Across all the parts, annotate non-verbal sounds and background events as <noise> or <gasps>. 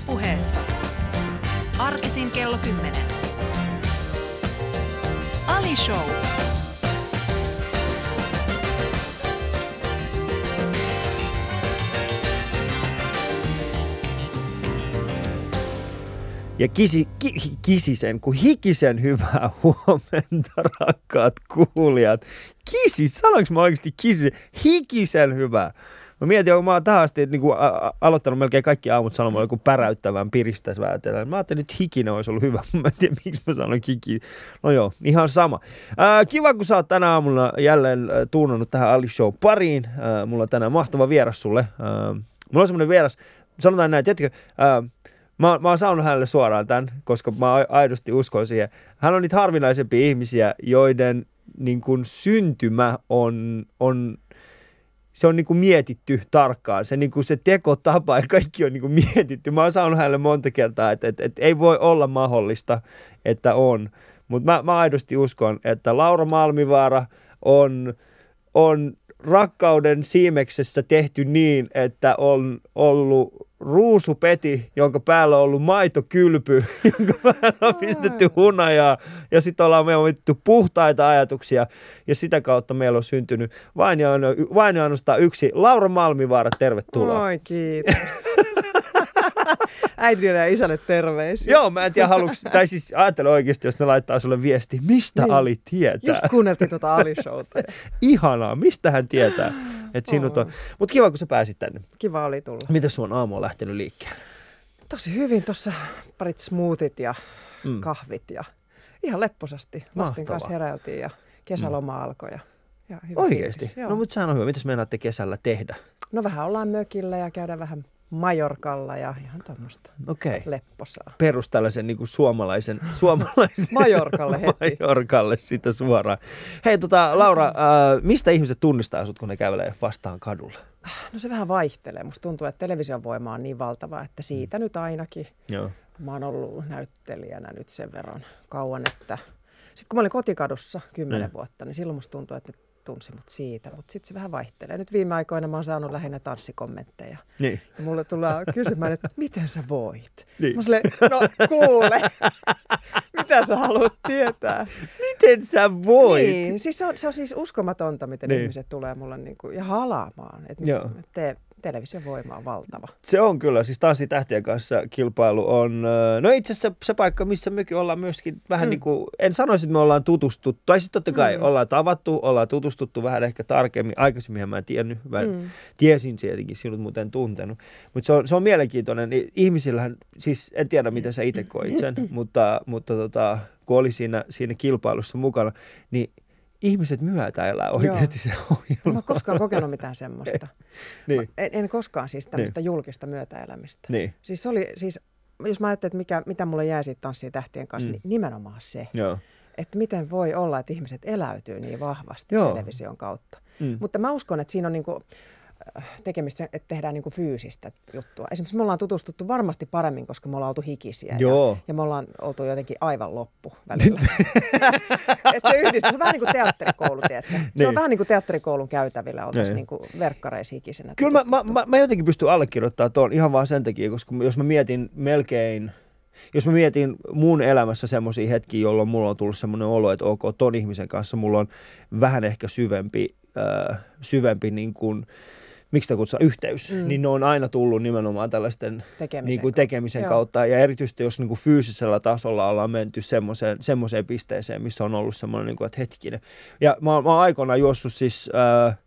Ylepuheessa. Arkisin kello 10. Ali Show. Ja kisi, ki, kisisen, kun hikisen hyvää huomenta, rakkaat kuulijat. Kisi, sanoinko mä oikeasti kisi, hikisen hyvää. Mä mietin, että mä oon tähän asti niin kuin, a- aloittanut melkein kaikki aamut sanomalla joku päräyttävän piristäisväätelän. Mä ajattelin, että hikinen olisi ollut hyvä. <laughs> Mä en tiedä, miksi mä sanoin hiki. No joo, ihan sama. Ää, kiva, kun sä oot tänä aamulla jälleen tuunannut tähän Ali Show pariin. Ää, mulla on tänään mahtava vieras sulle. Ää, mulla on semmoinen vieras, sanotaan näin, ää, Mä, mä oon saanut hänelle suoraan tämän, koska mä aidosti uskon siihen. Hän on niitä harvinaisempia ihmisiä, joiden niin kuin syntymä on, on se on niin kuin mietitty tarkkaan. Se, niin kuin se tekotapa ja kaikki on niin kuin mietitty. Mä oon saanut hänelle monta kertaa, että, että, että ei voi olla mahdollista, että on. Mutta mä, mä aidosti uskon, että Laura Malmivaara on, on rakkauden siimeksessä tehty niin, että on ollut ruusupeti, jonka päällä on ollut maitokylpy, <laughs> jonka päällä on pistetty hunajaa ja sitten ollaan me otettu puhtaita ajatuksia ja sitä kautta meillä on syntynyt vain ja, aino- vain ja ainoastaan yksi Laura Malmivaara, tervetuloa. Oi, kiitos. <laughs> Äidille ja isälle terveisiä. Joo, mä en tiedä haluks, <laughs> tai siis ajattele oikeasti, jos ne laittaa sulle viesti, mistä Niin. Ali tietää. Just kuunneltiin tuota Ali-showta. <laughs> Ihanaa, mistä hän tietää, <gasps> että sinut on. Mutta kiva, kun sä pääsit tänne. Kiva oli tulla. Miten sun aamu on lähtenyt liikkeelle? Tosi hyvin tuossa parit smoothit ja Mm. kahvit ja ihan lepposasti. Lasten Mahtavaa. kanssa heräiltiin ja kesäloma mm. alkoi. Ja, ja fiilis, joo. No mutta sehän on hyvä. Mitäs meinaatte kesällä tehdä? no vähän ollaan mökillä ja käydään vähän Majorkalla ja ihan tämmöistä. Okay. lepposaa. Perus tällaisen niin kuin suomalaisen, <laughs> suomalaisen Majorkalle heti. Majorkalle sitä suoraan. Hei tota, Laura, äh, mistä ihmiset tunnistaa sut, kun ne kävelee vastaan kadulla? No se vähän vaihtelee. Musta tuntuu, että television voima on niin valtava, että siitä nyt ainakin Joo. Mä oon ollut näyttelijänä nyt sen verran kauan, että sitten kun mä olin kotikadussa kymmenen Niin. vuotta, niin silloin musta tuntui, että tunsi mut siitä, mutta sitten se vähän vaihtelee. Nyt viime aikoina mä oon saanut lähinnä tanssikommentteja. Niin. Ja mulle tullaan kysymään, että miten sä voit? Niin. Mä silleen, no kuule, mitä sä haluat tietää? Miten sä voit? Niin, siis se on, se on siis uskomatonta, miten Niin. ihmiset tulee mulle niinku, ja halaamaan. Että te, television voima on valtava. Se on kyllä, siis Tanssitähtien kanssa kilpailu on, no itse asiassa se paikka, missä mekin ollaan myöskin vähän mm. niin kuin, en sanoisi, että me ollaan tutustuttu, tai sitten totta kai mm. Ollaan tavattu, ollaan tutustuttu vähän ehkä tarkemmin, aikaisemmin mä en tiennyt, mä mm. Tiesin tietenkin sinut, mutta en tuntenut, mutta se on, se on mielenkiintoinen, ihmisillähän, siis en tiedä miten sä itse koit sen, <clears throat> mutta, mutta tota, kun oli siinä, siinä kilpailussa mukana, niin ihmiset myötäilää oikeasti se En ohjelma. mä oon koskaan kokenut mitään semmoista. <laughs> Niin, En, en koskaan siis tämmöistä julkista myötäelämistä. niin, Siis se oli, siis, jos mä ajattelin, että mikä, mitä mulle jäi siitä tanssien tähtien kanssa, Mm. niin nimenomaan se, joo. että miten voi olla, että ihmiset eläytyy niin vahvasti Joo. Joo. television kautta. Mm. Mutta mä uskon, että siinä on niinku, äh, tekemistä, että tehdään niinku fyysistä juttua. Esimerkiksi me ollaan tutustuttu varmasti paremmin, koska me ollaan oltu hikisiä. Joo. Ja, ja me ollaan oltu jotenkin aivan loppu välillä. <laughs> Et se yhdistää. Se on vähän niin kuin teatterikoulu, tiedätkö? Se Niin. on vähän niin kuin teatterikoulun käytävillä Niin. oltaisiin niin kuin verkkareissa hikisinä. Kyllä mä, mä, mä, mä jotenkin pystyn allekirjoittamaan tuon ihan vaan sen takia, koska jos mä mietin melkein, jos mä mietin mun elämässä semmoisia hetkiä, jolloin mulla on tullut semmoinen olo, että ok, ton ihmisen kanssa mulla on vähän ehkä syvempi, äh, syvempi niin kuin, miksi sitä kutsutaan, yhteys, mm. Niin ne on aina tullut nimenomaan tällaisten tekemisen niin kuin kautta. tekemisen kautta. Ja erityisesti jos niin kuin fyysisellä tasolla ollaan menty semmoiseen, semmoiseen pisteeseen, missä on ollut semmoinen, niin kuin, että hetkinen. Ja mä, mä oon aikoinaan juossut siis äh,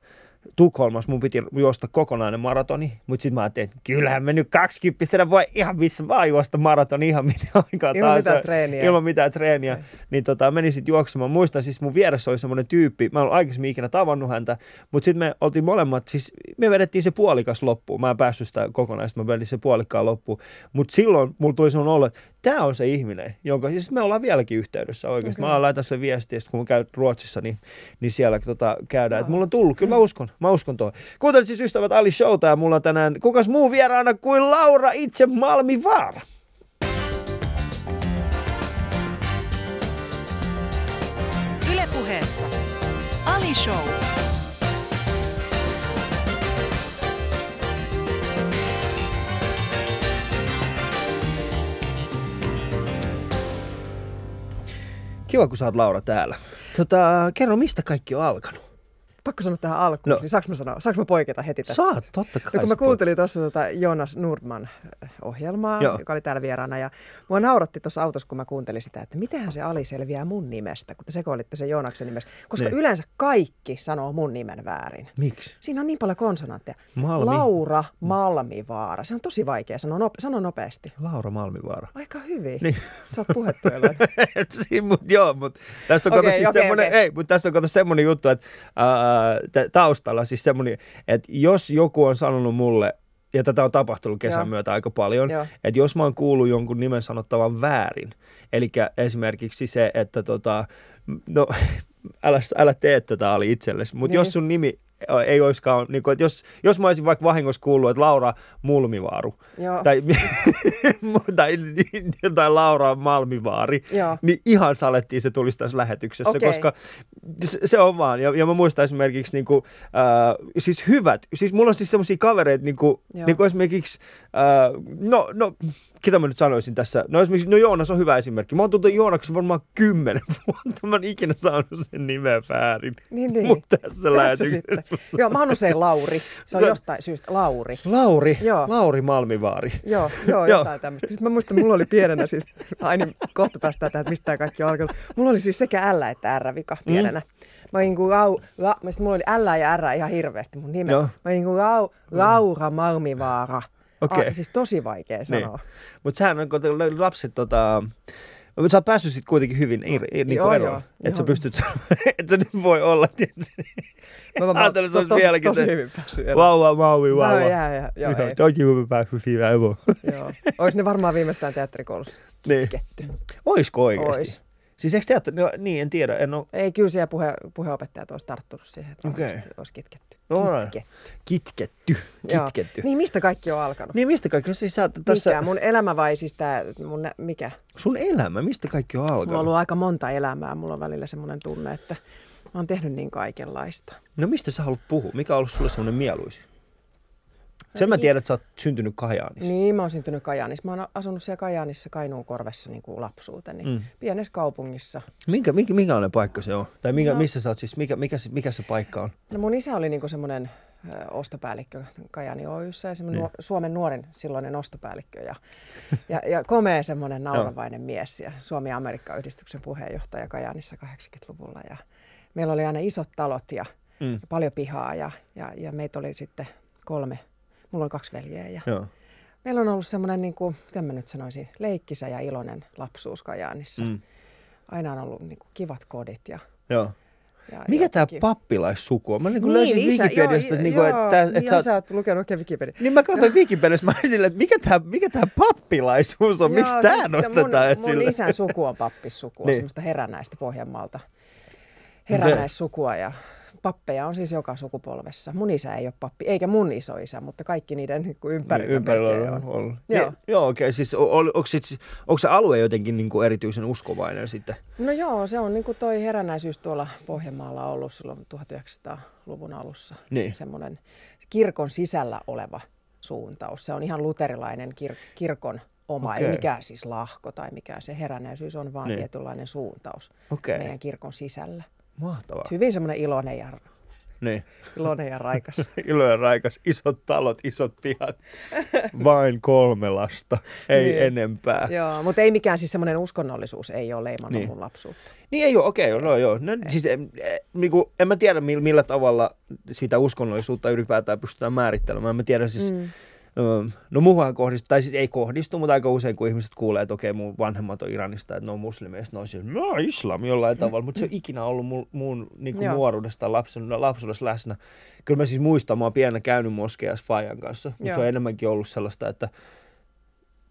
Tukholmassa, mun piti juosta kokonainen maratoni, mutta sitten mä ajattelin, että kyllähän me nyt 20 voi ihan missä vaan juosta maratoni ihan mitä aikaa Ilman tahansa. mitään treeniä. Ilman mitään treeniä. Ei. Niin tota, menin sitten juoksemaan. Muistan siis mun vieressä oli semmoinen tyyppi, mä en ollut aikaisemmin ikinä tavannut häntä, mutta sitten me oltiin molemmat, siis me vedettiin se puolikas loppuun. Mä en päässyt sitä kokonaista, mä vedin se puolikkaan loppuun. Mutta silloin mulla tuli semmoinen olo, että tämä on se ihminen, jonka, siis me ollaan vieläkin yhteydessä oikeasti. Okay. Mä laitan sille viestiä, kun mä käyn Ruotsissa, niin, niin siellä tota, käydään. Et Joo. mulla on tullut, kyllä mä uskon, Mä uskon toi. Kuuntelit siis ystävät Ali Showta ja mulla on tänään kukas muu vieraana kuin Laura itse Malmivaara. Ylepuheessa Ali Show. Kiva, kun sä oot Laura täällä. Tota, kerro, mistä kaikki on alkanut? Pakko sanoa tähän alkuun. No. Siis saanko mä, sanoa, saanko mä poiketa heti tästä? Saat, totta kai. Ja kun mä kuuntelin tuossa tota Jonas Nordman äh, ohjelmaa, Joo. Joka oli täällä vieraana, ja mua nauratti tuossa autossa, kun mä kuuntelin sitä, että mitenhän se Ali selviää mun nimestä, kun te sekoilitte sen Joonaksen nimessä. Koska Niin. niin. yleensä kaikki sanoo mun nimen väärin. Miksi? Siinä on niin paljon konsonantteja. Malmi. Laura Malmivaara. Se on tosi vaikea sanoa, nope, sano nopeasti. Laura Malmivaara. Aika hyvin. Niin. Sä oot puhetyöllä. <laughs> Siinä, mut, joo, mutta tässä on okay, siis okei, semmoinen, okei. ei, mutta tässä on kato semmoinen juttu, että ää, tä- taustalla siis semmoinen, että jos joku on sanonut mulle, ja tätä on tapahtunut kesän Joo. myötä aika paljon, Joo. että jos mä oon kuullut jonkun nimen sanottavan väärin, eli esimerkiksi se, että tota, no <laughs> älä, älä tee tätä Ali itsellesi, mutta Niin. jos sun nimi ei olisikaan, niin kuin, että jos, jos mä olisin vaikka vahingossa kuullut, että Laura Mulmivaaru, Joo. tai, <laughs> tai, tai Laura Malmivaari, Joo. niin ihan salettiin se tulisi tässä lähetyksessä, Okei. koska se, on vaan. Ja, ja mä muistan esimerkiksi, niin kuin, äh, siis hyvät, siis mulla on siis semmoisia kavereita, niin kuin, Joo. niin kuin esimerkiksi, äh, no, no, ketä mä nyt sanoisin tässä, no esimerkiksi, no Joonas on hyvä esimerkki. Mä oon tuntunut Joonaksen varmaan kymmenen <laughs> vuotta, mä en ikinä saanut sen nimeä väärin. Niin, niin. Mutta tässä, Tässä lähetyksessä. <laughs> Joo, mä oon usein Lauri. Se on jostain syystä Lauri. Lauri, Joo. Lauri Malmivaari. Joo, joo, Joo. jotain tämmöistä. Sitten mä muistan, mulla oli pienenä siis, aina kohta päästään tähän, että mistä tämä kaikki on alkanut. Mulla oli siis sekä L että R-vika pienenä. Mä olin kuin lau, la, mä sit mulla oli L ja R ihan hirveästi mun nime. Joo. Mä olin kuin lau, Laura Malmivaara. Okei. Ah, siis tosi vaikea sanoa. Mutta sehän on, kun lapset tota... Mutta sä oot päässyt sit kuitenkin hyvin ir, ir, niin Joo, eroon. joo, Että sä joo. pystyt <laughs> että sä nyt voi olla, tietysti. Mä, mä, Ajattelin, se olisi vieläkin tosi hyvin päässyt eroon. Vauva, mauvi, vauva. Mä jää, jää, joo, ei. Toki hyvä päässyt hyvä evo. joo. Ois ne varmaan viimeistään teatterikoulussa Niin. ketty. Oisko oikeasti? Ois. Siis eikö teatteri, no, niin en tiedä, en ole, Ei, kyllä siellä puhe, puheopettajat olisi tarttunut siihen, että varmasti olisi kitketty. Alright. Kitketty. kitketty, Joo. kitketty. Niin, Niin mistä kaikki on alkanut? niin mistä kaikki, siis sä, Tässä... Mikä? Mun elämä vai siis tää, mun, mikä? sun elämä, mistä kaikki on Mulla on alkanut? ollut aika monta elämää. Mulla on välillä semmoinen tunne, että mä oon tehnyt niin kaikenlaista. No mistä sä haluat puhua? Mikä on ollut sulle semmoinen mieluisin? Sen mä Jotenkin- tiedän, että sä oot syntynyt Kajaanissa. Niin, mä oon syntynyt Kajaanissa. Mä oon asunut siellä Kajaanissa Kainuun korvessa niin kuin lapsuuteni. Mm. Pienessä kaupungissa. Minkä, minkä, minkälainen paikka se on? Tai minkä, No. missä sä oot siis, mikä, mikä, se, mikä se paikka on? No mun isä oli niin semmoinen ostopäällikkö Kajani Oyssä ja Niin. Suomen nuorin silloinen ostopäällikkö ja, <laughs> ja, ja komea semmoinen nauravainen mies ja Suomi-Amerikka-yhdistyksen puheenjohtaja Kajaanissa 80-luvulla ja meillä oli aina isot talot ja, Mm. ja paljon pihaa ja, ja, ja meitä oli sitten kolme, mulla on kaksi veljeä ja Joo. meillä on ollut semmoinen, niin kuin, miten mä nyt sanoisin, leikkisä ja iloinen lapsuus Kajaanissa. Mm. Aina on ollut niin kuin, kivat kodit ja, Joo. ja Mikä tämä pappilaissuku on? Mä niin löysin Wikipediasta, että, niin kuin, että, että, niin, sä oot, sä oot lukenut oikein Wikipedia. niin mä katsoin Wikipediasta, mä olin silleen, että mikä tämä mikä tää pappilaisuus on? Miksi Joo, tämä siis nostetaan mun, esille? Mun isän suku on pappissukua, Niin. niin. semmoista herännäistä Pohjanmaalta. Herännäissukua ja pappeja on siis joka sukupolvessa. Mun isä ei ole pappi, eikä mun isoisä, mutta kaikki niiden niin ympärillä, Niin, ympärillä melkein on ollut. Joo. Niin, joo, okei. Okay. Siis, on, onko, sit, onko se alue jotenkin niin kuin erityisen uskovainen sitten? No joo, se on niin kuin toi herännäisyys tuolla Pohjanmaalla ollut silloin 1900-luvun alussa. Niin. Semmoinen kirkon sisällä oleva suuntaus. Se on ihan luterilainen kir- kirkon oma, Okei. ei mikään siis lahko tai mikään. Se herännäisyys on vaan Niin. niin. tietynlainen suuntaus Okei. meidän kirkon sisällä. Mahtavaa. Hyvin semmoinen iloinen ja, Niin. iloinen ja raikas. <laughs> Ilo ja raikas, isot talot, isot pihat. Vain kolme lasta, ei Niin. enempää. joo, mutta ei mikään siis semmoinen uskonnollisuus ei ole leimannut Niin. mun lapsuutta. Niin ei ole, okei, okay, no joo. No, siis, en, eh, niinku, en mä tiedä millä, millä tavalla sitä uskonnollisuutta ylipäätään pystytään määrittelemään. Mä tiedän siis, mm. Mm. no muuhan kohdistuu, tai siis ei kohdistu, mutta aika usein kun ihmiset kuulee, että okei mun vanhemmat on Iranista, että ne on muslimeista, ne on siis, no islam jollain tavalla, mutta se on ikinä ollut mun, mun niin Joo. nuoruudesta lapsen, lapsuudessa läsnä. Kyllä mä siis muistan, mä oon pienenä käynyt moskeijassa Fajan kanssa, mutta Joo. se on enemmänkin ollut sellaista, että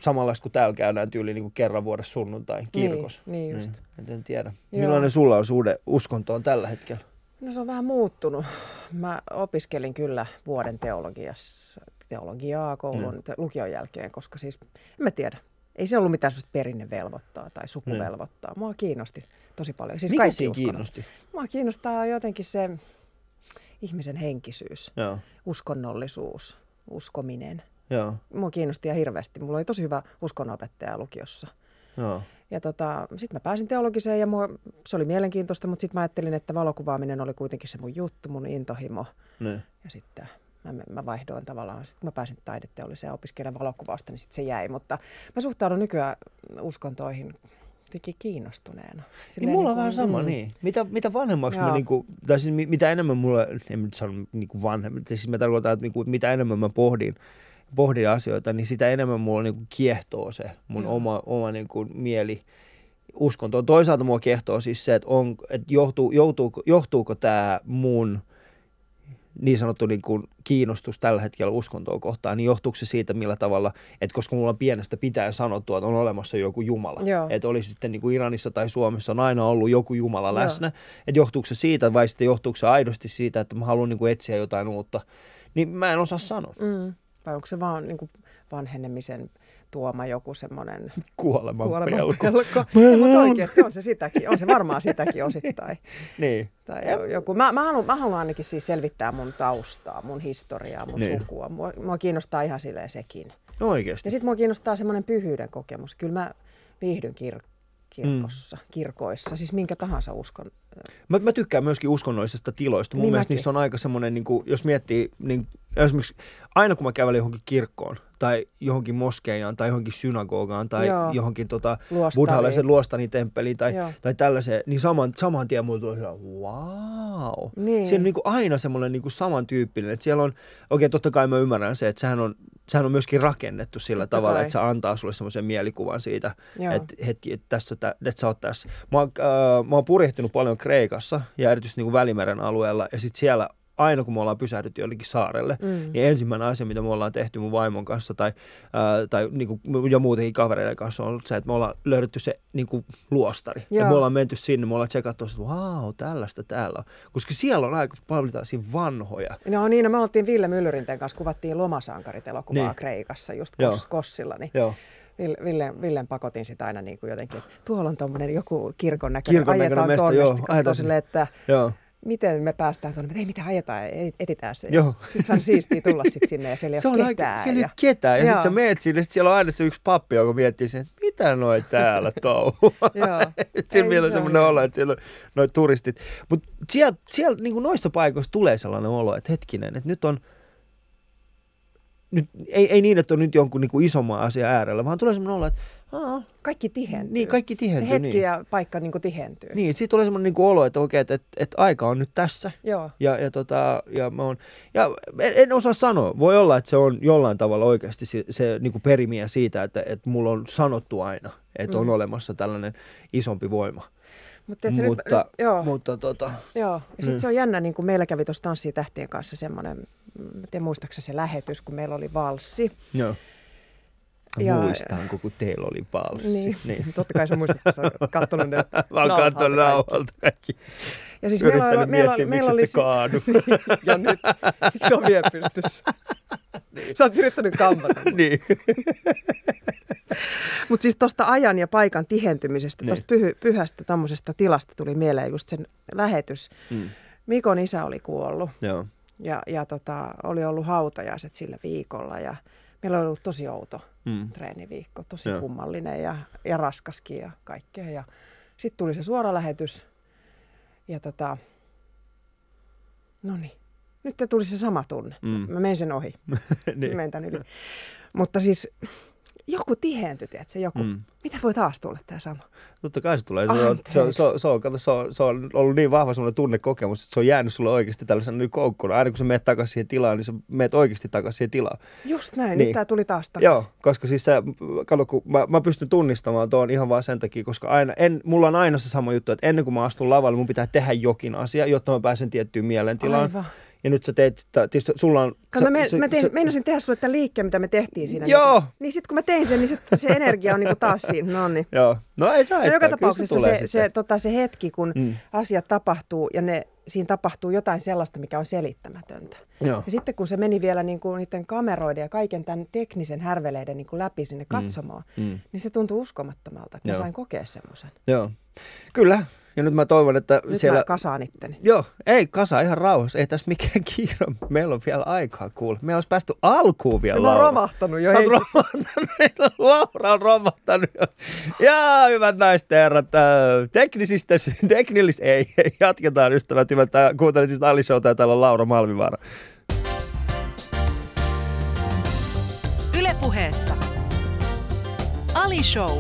samanlaista kuin täällä käydään tyyli niin kuin kerran vuodessa sunnuntai kirkossa. niin just. Niin, en tiedä. Joo. Millainen sulla on suhde uskontoon tällä hetkellä? No se on vähän muuttunut. Mä opiskelin kyllä vuoden teologiassa, teologiaa koulun mm. lukion jälkeen, koska siis, en mä tiedä, ei se ollut mitään sellaista perinnevelvoittaa tai sukuvelvoittaa. Mua kiinnosti tosi paljon. Siis. Mikä kaikki kiinnosti? Mua kiinnostaa jotenkin se ihmisen henkisyys, Joo, uskonnollisuus, uskominen. joo, Mua kiinnosti ihan hirveästi. Mulla oli tosi hyvä uskonnonopettaja lukiossa. joo. Ja tota, sitten mä pääsin teologiseen ja mua, se oli mielenkiintoista, mutta sitten mä ajattelin, että valokuvaaminen oli kuitenkin se mun juttu, mun intohimo. Niin. Ja sitten mä, mä vaihdoin tavallaan, sitten mä pääsin taideteolliseen opiskelemaan valokuvausta, niin sitten se jäi. Mutta mä suhtaudun nykyään uskontoihin jotenkin kiinnostuneena. Niin Silleen mulla on niin vähän kuin- sama, mm. niin. Mitä, mitä vanhemmaksi mä Joo. niinku, tai siis mi- mitä enemmän mulla, en nyt sano niinku vanhemmin, siis mä tarkoitan, että niinku, mitä enemmän mä pohdin, pohdin asioita, niin sitä enemmän mulla niinku kiehtoo se mun Joo. oma, oma niinku mieli uskontoon. Toisaalta mua kiehtoo siis se, että, on, että johtuu, joutuuko, johtuuko tämä mun niin sanottu niin kuin kiinnostus tällä hetkellä uskontoa kohtaan, niin johtuuko se siitä millä tavalla, että koska mulla on pienestä pitäen sanottu, että on olemassa joku Jumala, Joo. että olisi sitten niin kuin Iranissa tai Suomessa on aina ollut joku Jumala Joo. läsnä, että johtuuko se siitä vai sitten johtuuko se aidosti siitä, että mä haluan niin kuin etsiä jotain uutta, niin mä en osaa sanoa. Mm. Vai onko se vaan niin kuin vanhenemisen tuoma joku semmoinen <laughs> Kuoleman, kuoleman pelko. pelko? Ei, mutta oikeasti on se sitäkin, on se varmaan sitäkin osittain. <laughs> Niin. Tai jo- joku. Mä, mä, haluan, mä haluan ainakin siis selvittää mun taustaa, mun historiaa, mun Niin. niin. sukua. Mua, mua kiinnostaa ihan silleen sekin. No oikeasti. Ja sitten mua kiinnostaa semmoinen pyhyyden kokemus. Kyllä mä viihdyn kir- kirkossa, mm. kirkoissa, siis minkä tahansa uskon. Mä, mä tykkään myöskin uskonnollisista tiloista. Mun Niin mielestä mäkin. niissä on aika semmoinen, niin kuin, jos miettii, niin esimerkiksi aina kun mä kävelen johonkin kirkkoon tai johonkin moskeijaan tai johonkin synagogaan tai Joo. johonkin tota, buddhalaisen luostani temppeliin tai, Joo. tai tällaiseen, niin saman, saman tien mulla tulee wow. Niin. Siinä on niin kuin aina semmoinen niin kuin samantyyppinen, että siellä on, okei totta kai mä ymmärrän se, että sehän on, sehän on myöskin rakennettu sillä Totta tavalla, kai. että se antaa sulle semmoisen mielikuvan siitä, Joo. että hetki, että, tässä, tä- että sä oot tässä. Mä, oon, äh, mä oon purjehtinut paljon Kreikassa ja erityisesti niin kuin Välimeren alueella ja sitten siellä aina kun me ollaan pysähdytty jollekin saarelle, mm. Niin ensimmäinen asia, mitä me ollaan tehty mun vaimon kanssa tai, ää, tai niin kuin, ja muutenkin kavereiden kanssa on ollut se, että me ollaan löydetty se niin kuin luostari. Ja Joo. me ollaan menty sinne, me ollaan tsekattu, että wow, tällaista täällä on. Koska siellä on aika paljon tällaisia vanhoja. No niin, no me oltiin Ville Myllyrinten kanssa, kuvattiin Lomasankarit-elokuvaa Niin. niin. Kreikassa just Joo. Kos, Kossilla. Niin Joo. Ville, Ville, Villen pakotin sitä aina niin kuin jotenkin, että tuolla on tuommoinen joku kirkon näköinen, Kirkon näköinen ajetaan mesta, tonne, joo, ajetaan silleen, että Joo. Miten me päästään tuonne, ei mitään, ajetaan, etitään se. Joo. Sitten se on siistiä tulla sit sinne ja siellä ei Se ole ketään. aika, siellä ei ja... ole ketään. Ja sitten sä meet sinne, sit siellä on aina se yksi pappi, joka miettii sen, että mitä noi täällä touhuu. <laughs> Mielessä se on semmoinen olo, että siellä on noi turistit. Mutta siellä, siellä niin kuin noissa paikoissa tulee sellainen olo, että hetkinen, että nyt on, nyt, ei, ei niin, että on nyt jonkun niin kuin isomman asian äärellä, vaan tulee semmoinen olo, että aa, Kaikki tihentyy. niin kaikki tihentyy. Se hetki niin. ja paikka niin kuin tihentyy. Niin, siitä tulee semmoinen niin kuin olo, että okei, että, että, että aika on nyt tässä. Joo. Ja, ja, tota, ja, mä oon, ja en, en osaa sanoa. Voi olla, että se on jollain tavalla oikeasti se, se niin kuin perimiä siitä, että, että mulla on sanottu aina, että on Mm. olemassa tällainen isompi voima. Mutta, mutta, nyt, nyt, joo, mutta tota, joo. Ja sitten niin. se on jännä, niin kuin meillä kävi tuossa Tanssii tähtien kanssa semmoinen, en tiedä muistaakseni se lähetys, kun meillä oli valssi. joo. Ja- Muistanko, kun teillä oli palssi. Niin. niin. Totta kai sä muistat, kun sä oot kattonut ne <laughs> Mä oon nauhalta katsonut kaikki. nauhalta kaikki. Ja siis meillä, oli- meillä, oli- meillä oli se kaadu. <laughs> ja nyt, miksi se on vielä pystyssä? <laughs> Sä oot yrittänyt kampata. niin. Mutta siis tuosta ajan ja paikan tihentymisestä, Niin. tuosta pyhy, pyhästä tämmöisestä tilasta tuli mieleen just sen lähetys. Mm. Mikon isä oli kuollut Joo. ja, ja tota, oli ollut hautajaiset sillä viikolla ja meillä oli ollut tosi outo Mm. treeniviikko, tosi Joo. kummallinen ja, ja raskaskin ja kaikkea. Ja sitten tuli se suora lähetys ja tota, no niin, nyt tuli se sama tunne. Mm. Mä menin sen ohi, <laughs> niin. menin tän yli. Mutta siis joku tihentyi, tiedätkö, joku. Mm. Mitä voi taas tulla tämä sama? Totta kai se tulee. Se on, se, on, se, on, se, on, kato, se, on, se on ollut niin vahva semmoinen tunnekokemus, että se on jäänyt sulle oikeasti tällaisena nyt koukkuna. Aina kun sä meet takaisin siihen tilaan, niin sä meet oikeasti takaisin siihen tilaan. Just näin, Niin. niin. nyt tämä tuli taas takaisin. Joo, koska siis sä, kato, kun mä, mä pystyn tunnistamaan tuon ihan vaan sen takia, koska aina, en, mulla on aina se sama juttu, että ennen kuin mä astun lavalle, mun pitää tehdä jokin asia, jotta mä pääsen tiettyyn mielentilaan. Aivan. Ja nyt sä teet, tietysti sulla on... Sä- mä, se- mä tein, se- meinasin tehdä sulle tämän liikkeen, mitä me tehtiin siinä. Joo. Niin, niin sitten kun mä tein sen, niin se, se energia on niinku taas siinä. No niin. Joo, no ei saa No joka tapauksessa se, se, sitten. tota, se hetki, kun Mm. mm. asiat tapahtuu ja ne, siinä tapahtuu jotain sellaista, mikä on selittämätöntä. Joo. Ja sitten kun se meni vielä niin kuin niiden kameroiden ja kaiken tämän teknisen härveleiden niin kuin läpi sinne katsomaan, Mm. niin se tuntui uskomattomalta, että mä Joo. sain kokea semmoisen. Joo. Kyllä, Ja nyt mä toivon, että Nyt siellä... mä kasaan itteni. Joo, ei kasa ihan rauhassa. Ei tässä mikään <laughs> kiire. Meillä on vielä aikaa kuule. Me olisi päästy alkuun vielä. Mä oon romahtanut jo Sä oot romahtanut. <laughs> Laura on romahtanut jo. Ja hyvät naiset ja herrat, äh, teknisistä, <laughs> teknillis, ei, ei, jatketaan ystävät hyvät. Kuuntelin siis Ali Showta ja täällä on Laura Malmivaara. Ylepuheessa Ali Show.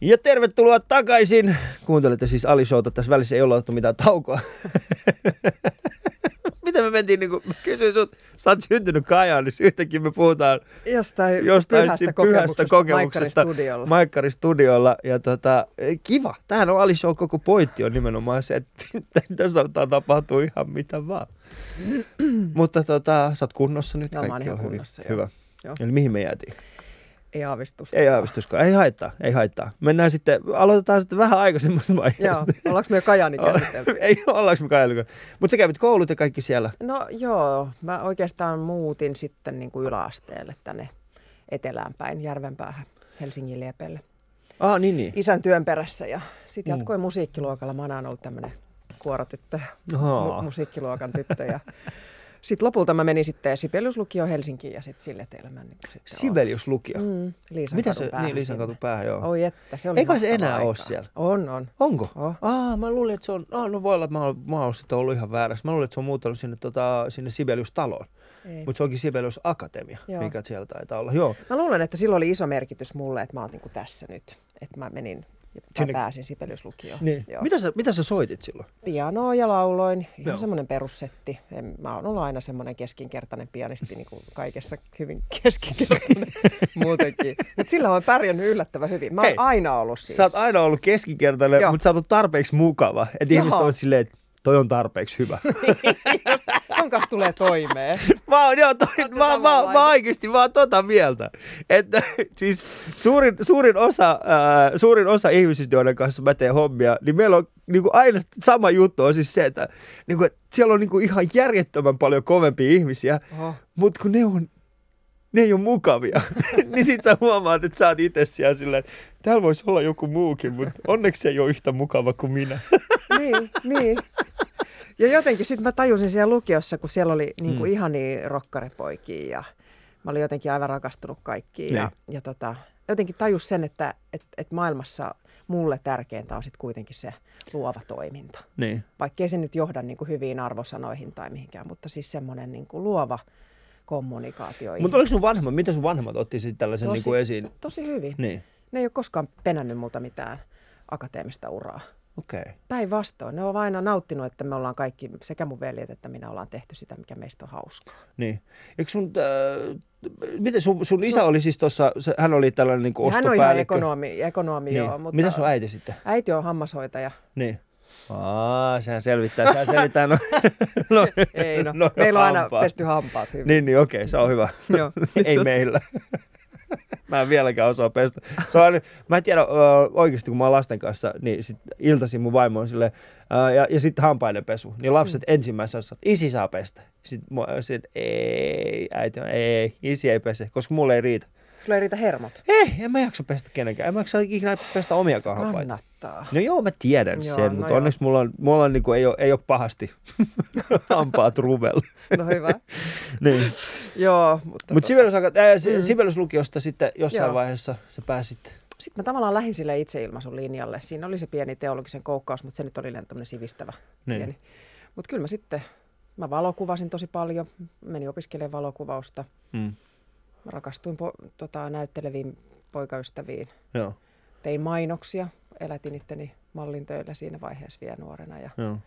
Ja tervetuloa takaisin. Kuuntelette siis Ali Showta. Tässä välissä ei olla otettu mitään taukoa. <laughs> Miten me mentiin, niin kuin, mä kysyin sut, sä oot syntynyt Kajaanissa, yhtäkkiä me puhutaan Jostain, jostain pyhästä, siinä kokemuksesta, pyhästä kokemuksesta Maikkaristudiolla. Maikkaristudiolla. Ja tota, kiva. Tähän on Ali Show koko pointti on nimenomaan se, että <laughs> tässä saattaa tapahtua ihan mitä vaan. <clears throat> Mutta tota, sä oot kunnossa nyt, mä oon kaikki ihan on hyvin. kunnossa. Hyvä. Joo. Eli mihin me jäätiin? Ei aavistusta. Ei aavistuskaan. Ei haittaa, ei haittaa. Mennään sitten, aloitetaan sitten vähän aikaisemmasta vaiheesta. Joo, ollaanko me jo Kajani <laughs> käsitelty? ei ollaanko me Kajaanilla. Mutta sä kävit koulut ja kaikki siellä. No joo, mä oikeastaan muutin sitten niin kuin yläasteelle tänne etelään päin, Järvenpäähän, Helsingin liepelle. Ah, niin niin. Isän työn perässä ja sitten Mm. jatkoin musiikkiluokalla. Mä oon ollut tämmöinen kuorotyttö, mu- musiikkiluokan tyttö. Ja <laughs> sitten lopulta mä menin sitten Sibeliuslukioon Helsinkiin ja sitten sille teille mä niin sitten Sibelius lukio. oon. Mm, Liisan Mitä se, päähän niin Liisan katu päähän, joo. Oi että, se oli Eikä se enää oo aikaa. siellä? On, on. Onko? Oh. Ah, mä luulin, että se on, ah, no voi olla, että mä mä oon sitten ollut ihan väärässä. Mä luulin, että se on muuttanut sinne, tota, sinne Sibelius-taloon. Mutta se onkin Sibelius Akatemia, Joo. mikä siellä taitaa olla. Joo. Mä luulen, että silloin oli iso merkitys mulle, että mä oon niinku tässä nyt. Että mä menin Sinne- pääsin Sibeliuslukioon. Niin. Joo. Mitä, sä, mitä sä soitit silloin? Pianoa ja lauloin, ihan semmoinen perussetti. En, mä oon ollut aina semmoinen keskinkertainen pianisti, niin kuin kaikessa hyvin <laughs> keskinkertainen <laughs> muutenkin. Mutta sillä on pärjännyt yllättävän hyvin. Mä oon Hei, aina ollut siis. Sä oot aina ollut keskikertainen, Joo. mutta sä oot tarpeeksi mukava. Että ihmiset on silleen, että toi on tarpeeksi hyvä. <laughs> Ton kanssa tulee toimeen. Mä oon, joo, toi, Oot mä, mä, mä, samanlainen? oikeasti mä oon tota mieltä. Että <laughs> siis suurin, suurin, osa, ää, suurin osa ihmisistä, joiden kanssa mä teen hommia, niin meillä on niin kuin aina sama juttu on siis se, että, niin kuin, että siellä on niin kuin ihan järjettömän paljon kovempia ihmisiä, Oho. mutta kun ne on ne ei ole mukavia. <laughs> niin sit sä huomaat, että sä oot itse siellä silleen, että täällä voisi olla joku muukin, mutta onneksi se ei ole yhtä mukava kuin minä. Niin, niin. Ja jotenkin sitten mä tajusin siellä lukiossa, kun siellä oli niin kuin Mm. ihania rokkaripoikia ja mä olin jotenkin aivan rakastunut kaikkiin. Ja, Niin. ja tota, jotenkin tajus sen, että et, et maailmassa mulle tärkeintä on sitten kuitenkin se luova toiminta. Niin. Vaikkei se nyt johda niin kuin hyviin arvosanoihin tai mihinkään, mutta siis semmoinen niin kuin luova kommunikaatio. Mutta oliko sun vanhemmat, miten sun vanhemmat otti sitten tällaisen Tosi- niin kuin esiin? Tosi hyvin. Niin, Ne ei ole koskaan penännyt multa mitään akateemista uraa. Okei. Okay. Päinvastoin. Ne on aina nauttinut, että me ollaan kaikki, sekä mun veljet että minä ollaan tehty sitä, mikä meistä on hauskaa. Niin. Eikö sun, äh, miten sun, sun isä oli siis tuossa, hän oli tällainen niin Ja Hän on ihan ostopäällikkö. ekonomi, ekonomi niin. joo, mutta Mitä sun äiti sitten? äiti on hammashoitaja. Niin. Aa, sehän selvittää, sehän selvittää. No, <laughs> no, Ei no, no, meillä on aina pesty hampaat hyvin. Niin, niin okei, se on hyvä. Joo. <laughs> Ei meillä. <laughs> Mä en vieläkään osaa pestä. Se on, mä en tiedä, oikeasti kun mä oon lasten kanssa, niin sit iltaisin mun vaimo on silleen, ö, ja, ja sitten hampaiden pesu. Niin lapset mm. ensimmäisenä sanoo, että isi saa pestä. Sitten mä silleen, ei, äiti on, ei, isi ei pese, koska mulle ei riitä. Sulla ei riitä hermot. Ei, en mä jaksa pestä kenenkään. En mä jaksa ikinä pestä hampaita. Kannattaa. No joo, mä tiedän Joo, sen, no mutta joo. onneksi mulla, on, mulla on, niinku, ei, ole, ei ole pahasti <laughs> hampaat ruvella. No hyvä. <laughs> niin. joo, mutta Mutta tota, Sibelius, mm. Sibeliuslukiosta sitten jossain Joo. vaiheessa sä pääsit. sitten mä tavallaan lähdin sille itseilmaisun linjalle. Siinä oli se pieni teologisen koukkaus, mutta se nyt oli tämmöinen sivistävä Niin. pieni. Mutta kyllä mä sitten, mä valokuvasin tosi paljon, menin opiskelemaan valokuvausta. Mm. Mä rakastuin po- tota, näytteleviin poikaystäviin. Joo, Tein mainoksia, elätin itteni mallintöillä siinä vaiheessa vielä nuorena. Ja joo.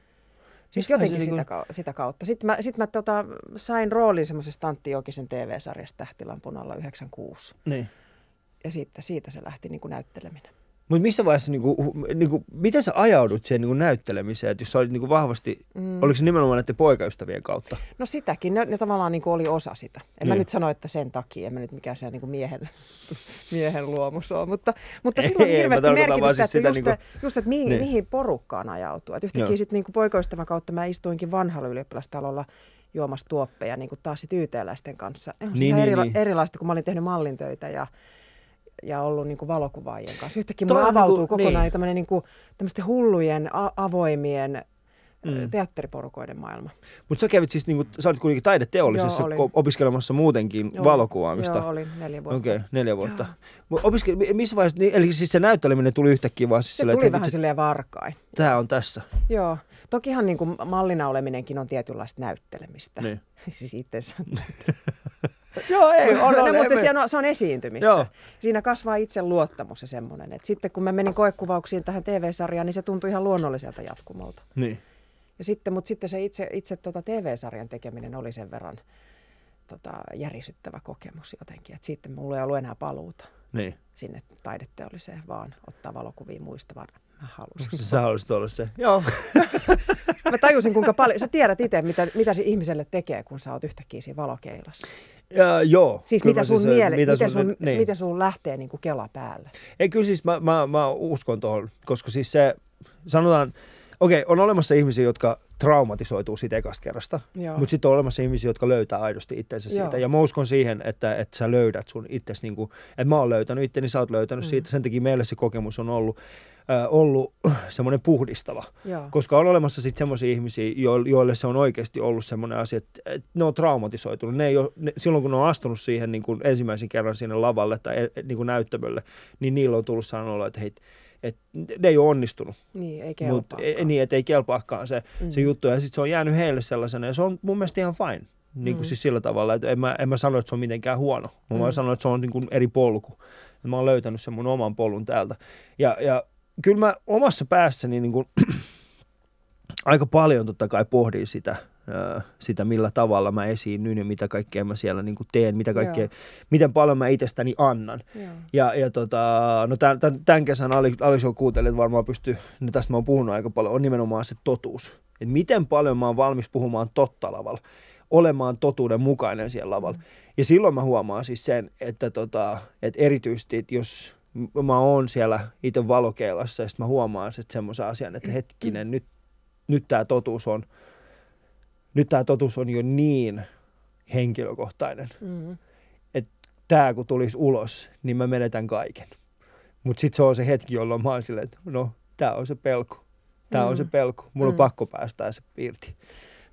Siis Mistähän jotenkin sitä, niinku- kau- sitä kautta. Sitten mä, sit mä tota, sain roolin semmoisesta Antti Jokisen TV-sarjasta Tähtilampun alla 96. Niin. Ja siitä, siitä se lähti niin kuin näytteleminen. Mutta missä vaiheessa, niinku, niinku, miten sä ajaudut siihen niinku näyttelemiseen, että jos sä olit niinku vahvasti, mm. oliko se nimenomaan näiden poikaystävien kautta? No sitäkin, ne, ne tavallaan niin kuin oli osa sitä. En niin. mä Niin. nyt sano, että sen takia, en mä nyt mikään se niin kuin miehen, <laughs> miehen luomus on, mutta, mutta sillä on hirveästi merkitystä, siis että sitä just, niinku- just, että mihin, Niin. mihin porukkaan ajautuu. Joo. yhtäkkiä sitten niin kuin poikaystävän kautta mä istuinkin vanhalla ylioppilastalolla juomassa tuoppeja niin kuin taas sit YT-läisten kanssa. On Niin, niin, ihan niin, erila- niin. erilaista, kun mä olin tehnyt mallintöitä ja ja ollut niin kuin valokuvaajien kanssa. Yhtäkkiä mulla avautuu niinku- kokonaan niin. niin kuin, hullujen, a- avoimien Mm. teatteriporukoiden maailma. Mutta sä kävit siis, niinku, sä olit kuitenkin taideteollisessa Joo, opiskelemassa muutenkin Joo, valokuvaamista. Joo, olin neljä vuotta. Okei, okay, neljä vuotta. Opiskeli, mi- missä vaiheessa, niin- eli siis se näytteleminen tuli yhtäkkiä vaan siis Se silleen, tuli vähän vitsi, silleen varkain. tää on tässä. Joo. Tokihan niin kuin mallina oleminenkin on tietynlaista näyttelemistä. Niin. <laughs> siis itsensä. <laughs> Joo, ei, on, no, on, mutta ei, se on, se on esiintymistä. Joo. Siinä kasvaa itse luottamus ja semmoinen. Et sitten kun mä menin koekuvauksiin tähän TV-sarjaan, niin se tuntui ihan luonnolliselta jatkumolta. Niin. Ja sitten, mutta sitten se itse, itse tota TV-sarjan tekeminen oli sen verran tota, järisyttävä kokemus jotenkin. Että sitten mulla ei ollut enää paluuta Niin. sinne taideteolliseen, vaan ottaa valokuvia muista, vaan mä halusin. Sä haluaisit olla se. Joo. <laughs> Mä tajusin, kuinka paljon, sä tiedät itse, mitä, mitä se ihmiselle tekee, kun sä oot yhtäkkiä siinä valokeilassa. Ja, joo. Siis mitä sun, se- miele, mitä miten, sun, sun, niin. miten sun lähtee niin kuin kela päälle. Ei kyllä siis mä, mä, mä uskon tuohon, koska siis se, sanotaan, okei, on olemassa ihmisiä, jotka traumatisoituu siitä ekasta kerrasta, Joo. mutta sitten on olemassa ihmisiä, jotka löytää aidosti itsensä Joo. siitä. Ja mä uskon siihen, että, että sä löydät sun itsesi, niin kuin, että mä oon löytänyt itteni, sä oot löytänyt mm. siitä. Sen takia meille se kokemus on ollut, äh, ollut <clears throat> semmoinen puhdistava. Joo. Koska on olemassa sitten semmoisia ihmisiä, jo- joille se on oikeasti ollut semmoinen asia, että, että ne on traumatisoitunut. Ne ei ole, ne, silloin kun ne on astunut siihen niin kuin ensimmäisen kerran sinne lavalle tai e- niin kuin näyttämölle, niin niillä on tullut olo, että hei, et ne ei ole onnistunut, Niin, ei kelpaakaan. niin, että ei kelpaakaan se, mm. se juttu. Ja sitten se on jäänyt heille sellaisena, ja se on mun mielestä ihan fine. Niin kuin Mm. siis sillä tavalla, että en mä, en mä sano, että se on mitenkään huono. Mä Mm. vaan sanon, että se on niin kuin eri polku. Ja mä oon löytänyt sen mun oman polun täältä. Ja, ja kyllä mä omassa päässäni niin kuin, aika paljon totta kai pohdin sitä, sitä millä tavalla mä esiinnyn ja mitä kaikkea mä siellä niin kuin teen, mitä kaikkea, Joo. miten paljon mä itsestäni annan. Joo. Ja, ja tota, no tämän, tämän, kesän Ali- Alisho kuuntelijat varmaan pystyy, no tästä mä oon puhunut aika paljon, on nimenomaan se totuus. Et miten paljon mä oon valmis puhumaan totta lavalla, olemaan totuuden mukainen siellä lavalla. Mm. Ja silloin mä huomaan siis sen, että, tota, että erityisesti, että jos mä oon siellä itse valokeilassa ja sitten mä huomaan sitten semmoisen asian, että hetkinen, nyt, nyt tämä totuus on, nyt tämä totuus on jo niin henkilökohtainen, Mm. tämä kun tulisi ulos, niin mä menetän kaiken. Mutta sitten se on se hetki, jolloin mä oon silleen, että no, tämä on se pelko. Tämä mm. on se Mm. pelko. Mulla mm. on Mm. pakko päästää se irti.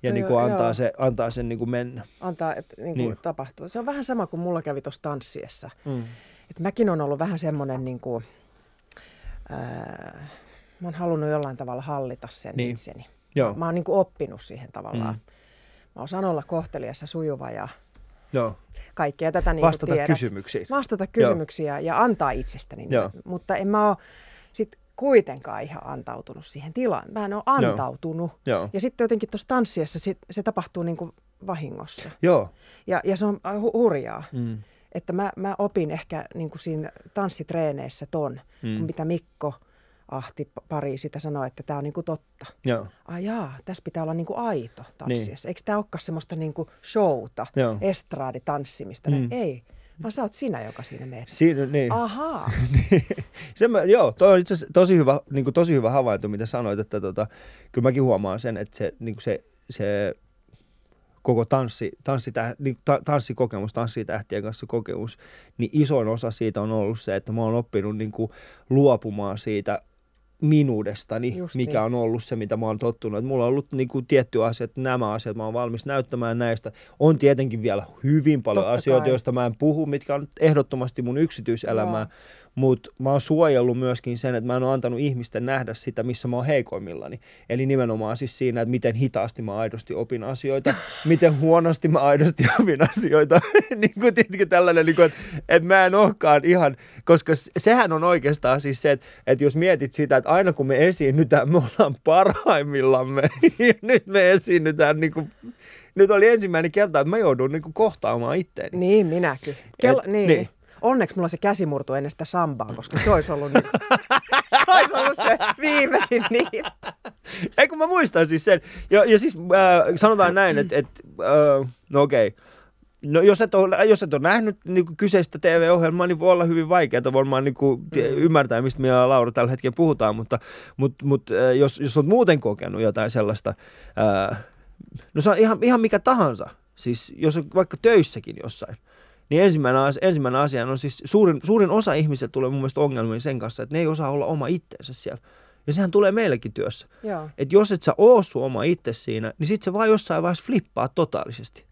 Ja Toi niin kuin antaa, joo. se, antaa sen niin kuin mennä. Antaa, että niin kuin Niin. tapahtuu. Se on vähän sama kuin mulla kävi tuossa tanssiessa. Mm. Et mäkin on ollut vähän semmoinen, niin kuin, ää, mä oon halunnut jollain tavalla hallita sen Niin. niin. itseni. Joo, Mä oon niin kuin oppinut siihen tavallaan. Mm. Mä osaan olla kohtelias ja sujuva ja joo. kaikkea tätä niin Vastata tiedät. kysymyksiin. Vastata kysymyksiä ja antaa itsestäni. Joo. Joo. Mutta en mä ole sit kuitenkaan ihan antautunut siihen tilaan. Mä en ole antautunut. Joo. Ja sitten jotenkin tuossa tanssiessa se, se tapahtuu niin kuin vahingossa. Joo. Ja, ja se on hu- hurjaa. Mm. Että mä, mä opin ehkä niin kuin siinä tanssitreeneissä ton, mm. mitä Mikko Ahti pari sitä sanoi, että tämä on niin kuin totta. Joo. Ai jaa, tässä pitää olla niin kuin aito tanssiessa. Niin. Eikö tämä olekaan semmoista niin kuin showta, Joo. estraaditanssimista? Mm. Mm. Ei, vaan sä oot sinä, joka siinä meet. Siinä, niin. Ahaa. <laughs> se mä, joo, toi on itse asiassa tosi hyvä, niin kuin tosi hyvä havainto, mitä sanoit, että tota, kyllä mäkin huomaan sen, että se, niin kuin se, se koko tanssi, tanssi, niin, ta, tanssikokemus, tanssitähtien kanssa kokemus, niin isoin osa siitä on ollut se, että mä oon oppinut niin kuin luopumaan siitä minuudestani, Just mikä niin. on ollut se, mitä mä oon tottunut. Että mulla on ollut niin kuin tietty asia, että nämä asiat mä oon valmis näyttämään näistä. On tietenkin vielä hyvin paljon Totta asioita, kai. joista mä en puhu, mitkä on ehdottomasti mun yksityiselämää, mutta mä oon suojellut myöskin sen, että mä en ole antanut ihmisten nähdä sitä, missä mä oon heikoimmillani. Eli nimenomaan siis siinä, että miten hitaasti mä aidosti opin asioita, <laughs> miten huonosti mä aidosti opin asioita. <laughs> niin kuin tiedätkö tällainen, niin kuin, että, että mä en olekaan ihan, koska sehän on oikeastaan siis se, että, että jos mietit sitä, että aina kun me esiinnytään, me ollaan parhaimmillamme. <laughs> ja nyt me esiinnytään niin kuin, nyt oli ensimmäinen kerta, että mä joudun niin kuin kohtaamaan itteeni. Niin, minäkin. Kello, Et- niin. niin. Onneksi mulla se käsi murtui ennen sitä sambaa, koska se olisi ollut niin <laughs> Se olisi ollut se viimeisin niin. Ei kun mä muistan siis sen. Ja, ja siis äh, sanotaan näin, että et, äh, no okei. Okay. No jos et ole, jos et ole nähnyt niin kuin kyseistä TV-ohjelmaa, niin voi olla hyvin vaikeaa varmaan niin kuin, tie, ymmärtää, mistä minä ja Laura tällä hetkellä puhutaan, mutta, mutta, mutta äh, jos, jos olet muuten kokenut jotain sellaista, äh, no se on ihan, ihan mikä tahansa, siis jos on vaikka töissäkin jossain, niin ensimmäinen asia, ensimmäinen asia on siis suurin, suurin osa ihmisiltä tulee mun mielestä ongelmia sen kanssa, että ne ei osaa olla oma itteensä siellä. Ja sehän tulee meillekin työssä. Joo. Että jos et sä oo sun oma itse siinä, niin sit se vaan jossain vaiheessa flippaa totaalisesti.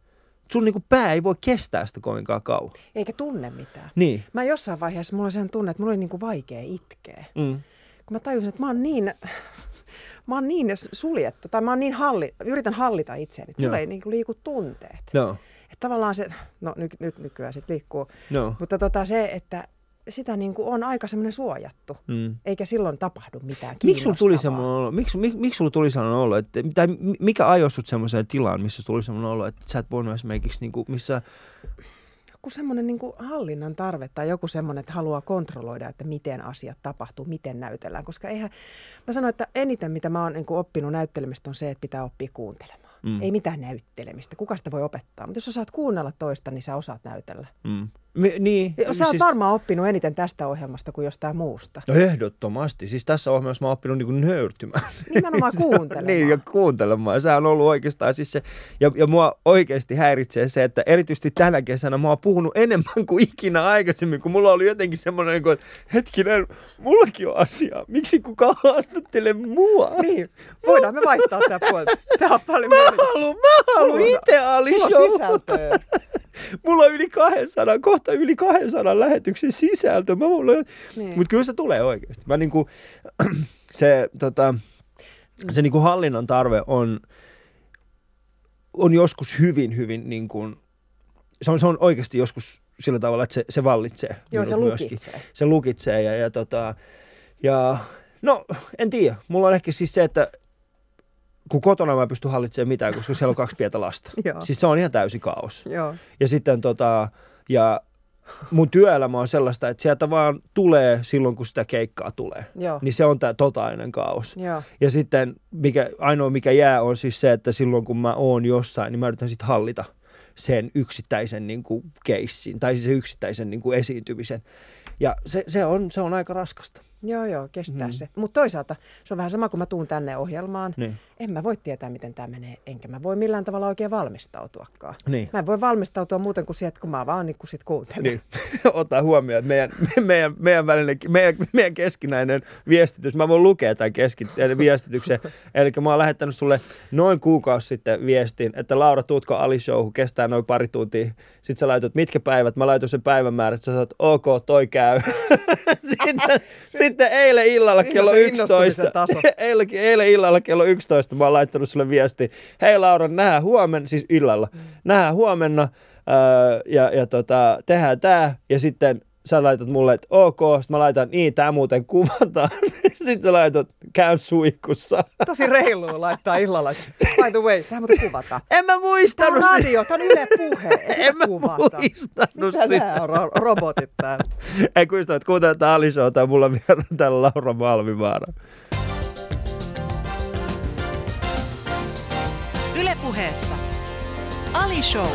Sun niinku pää ei voi kestää sitä kovinkaan kauan. Eikä tunne mitään. Niin. Mä jossain vaiheessa, mulla oli sen tunne, että mulla oli niinku vaikea itkeä. Mm. Kun mä tajusin, että mä oon niin, <laughs> mä oon niin suljettu, tai mä oon niin halli, yritän hallita itseäni, että mulla Joo. ei niinku liiku tunteet. No. Että tavallaan se, no nyt, nyt nykyään sit liikkuu, No. mutta tota se, että sitä niinku on aika semmoinen suojattu, Mm. eikä silloin tapahdu mitään Miksi sulla tuli semmoinen olo? Miksi, mik, miksi sulla tuli sellainen olo? Että, tai mi- mikä ajoi sut semmoiseen tilaan, missä tuli semmoinen olo, että sä et voinut esimerkiksi, niinku, missä... joku semmoinen niin hallinnan tarve tai joku semmoinen, että haluaa kontrolloida, että miten asiat tapahtuu, miten näytellään. Koska eihän, mä sanoin, että eniten mitä mä oon niin oppinut näyttelemistä on se, että pitää oppia kuuntelemaan. Mm. Ei mitään näyttelemistä. Kuka sitä voi opettaa? Mutta jos sä saat kuunnella toista, niin sä osaat näytellä. Mm. Me, niin. Sä oot varmaan oppinut eniten tästä ohjelmasta kuin jostain muusta. No ehdottomasti. Siis tässä ohjelmassa mä oon oppinut niinku nöyrtymään. Nimenomaan <laughs> kuuntelemaan. niin, ja kuuntelemaan. Sehän on ollut oikeastaan siis se, ja, ja mua oikeasti häiritsee se, että erityisesti tänä kesänä mä oon puhunut enemmän kuin ikinä aikaisemmin, kun mulla oli jotenkin semmoinen, niin kuin, että hetkinen, mullakin on asiaa. Miksi kukaan haastattelee mua? Niin, voidaan me vaihtaa tämä puolta. Tämä on paljon Mä haluan, mä haluan Mulla- itse Ali Mulla on Show. sisältöä. Mulla on yli 200, kohta yli 200 lähetyksen sisältö. Mä mulla. Niin. Mutta kyllä se tulee oikeasti. Mä niinku, <clears throat> se, tota, se niinku hallinnan tarve on, on joskus hyvin, hyvin niin kuin, se on, se on oikeasti joskus sillä tavalla, että se, se vallitsee. Joo, minut se myöskin. lukitsee. Se lukitsee ja, ja, tota, ja no en tiedä. Mulla on ehkä siis se, että kun kotona mä en pysty hallitsemaan mitään, koska siellä on kaksi pientä lasta. <laughs> Joo. Siis se on ihan täysi kaos. Joo. Ja sitten tota, ja mun työelämä on sellaista, että sieltä vaan tulee silloin, kun sitä keikkaa tulee. Joo. Niin se on tämä totaalinen kaos. Joo. Ja sitten mikä, ainoa mikä jää on siis se, että silloin kun mä oon jossain, niin mä yritän sitten hallita sen yksittäisen niin kuin keissin, tai siis sen yksittäisen niin kuin esiintymisen. Ja se, se, on, se on aika raskasta. Joo, joo, kestää Mm. se. Mutta toisaalta se on vähän sama, kun mä tuun tänne ohjelmaan. Niin. En mä voi tietää, miten tämä menee, enkä mä voi millään tavalla oikein valmistautuakaan. Niin. Mä en voi valmistautua muuten kuin sieltä, kun mä vaan niin kuin sit kuuntelen. Niin. <laughs> Ota huomioon, että meidän, <laughs> meidän, meidän, välinen, meidän, meidän keskinäinen viestitys, mä voin lukea tämän keski, eli viestityksen, eli mä oon lähettänyt sulle noin kuukausi sitten viestin, että Laura, tuutko Ali kestää noin pari tuntia. Sitten sä laitot, mitkä päivät, mä laitoin sen päivämäärät, sä sanot, ok, toi käy. <laughs> sitten, sitten eilen illalla kello on se 11, innostumisen taso. <laughs> eilen, eilen illalla kello 11 mä oon laittanut sulle viesti, hei Laura, nähdään huomenna, siis illalla, Mm. nähdään huomenna, Öö, ja, ja tota, tehdään tää, ja sitten sä laitat mulle, että ok, sitten mä laitan, niin, tää muuten kuvataan. <laughs> sitten sä laitat, käyn suihkussa. Tosi reilua laittaa illalla. By the way, tämä muuten kuvataan. En mä Tämä on muistanut sitä. radio, tämä on Yle Puhe. En mä kuvata. muistanut Mitä sitä. nämä on ro- robotit täällä? Ei kun ystävät, kuunteletaan Ali Showta, mulla on vielä täällä Laura Malmivaara. Ylepuheessa Ali Show.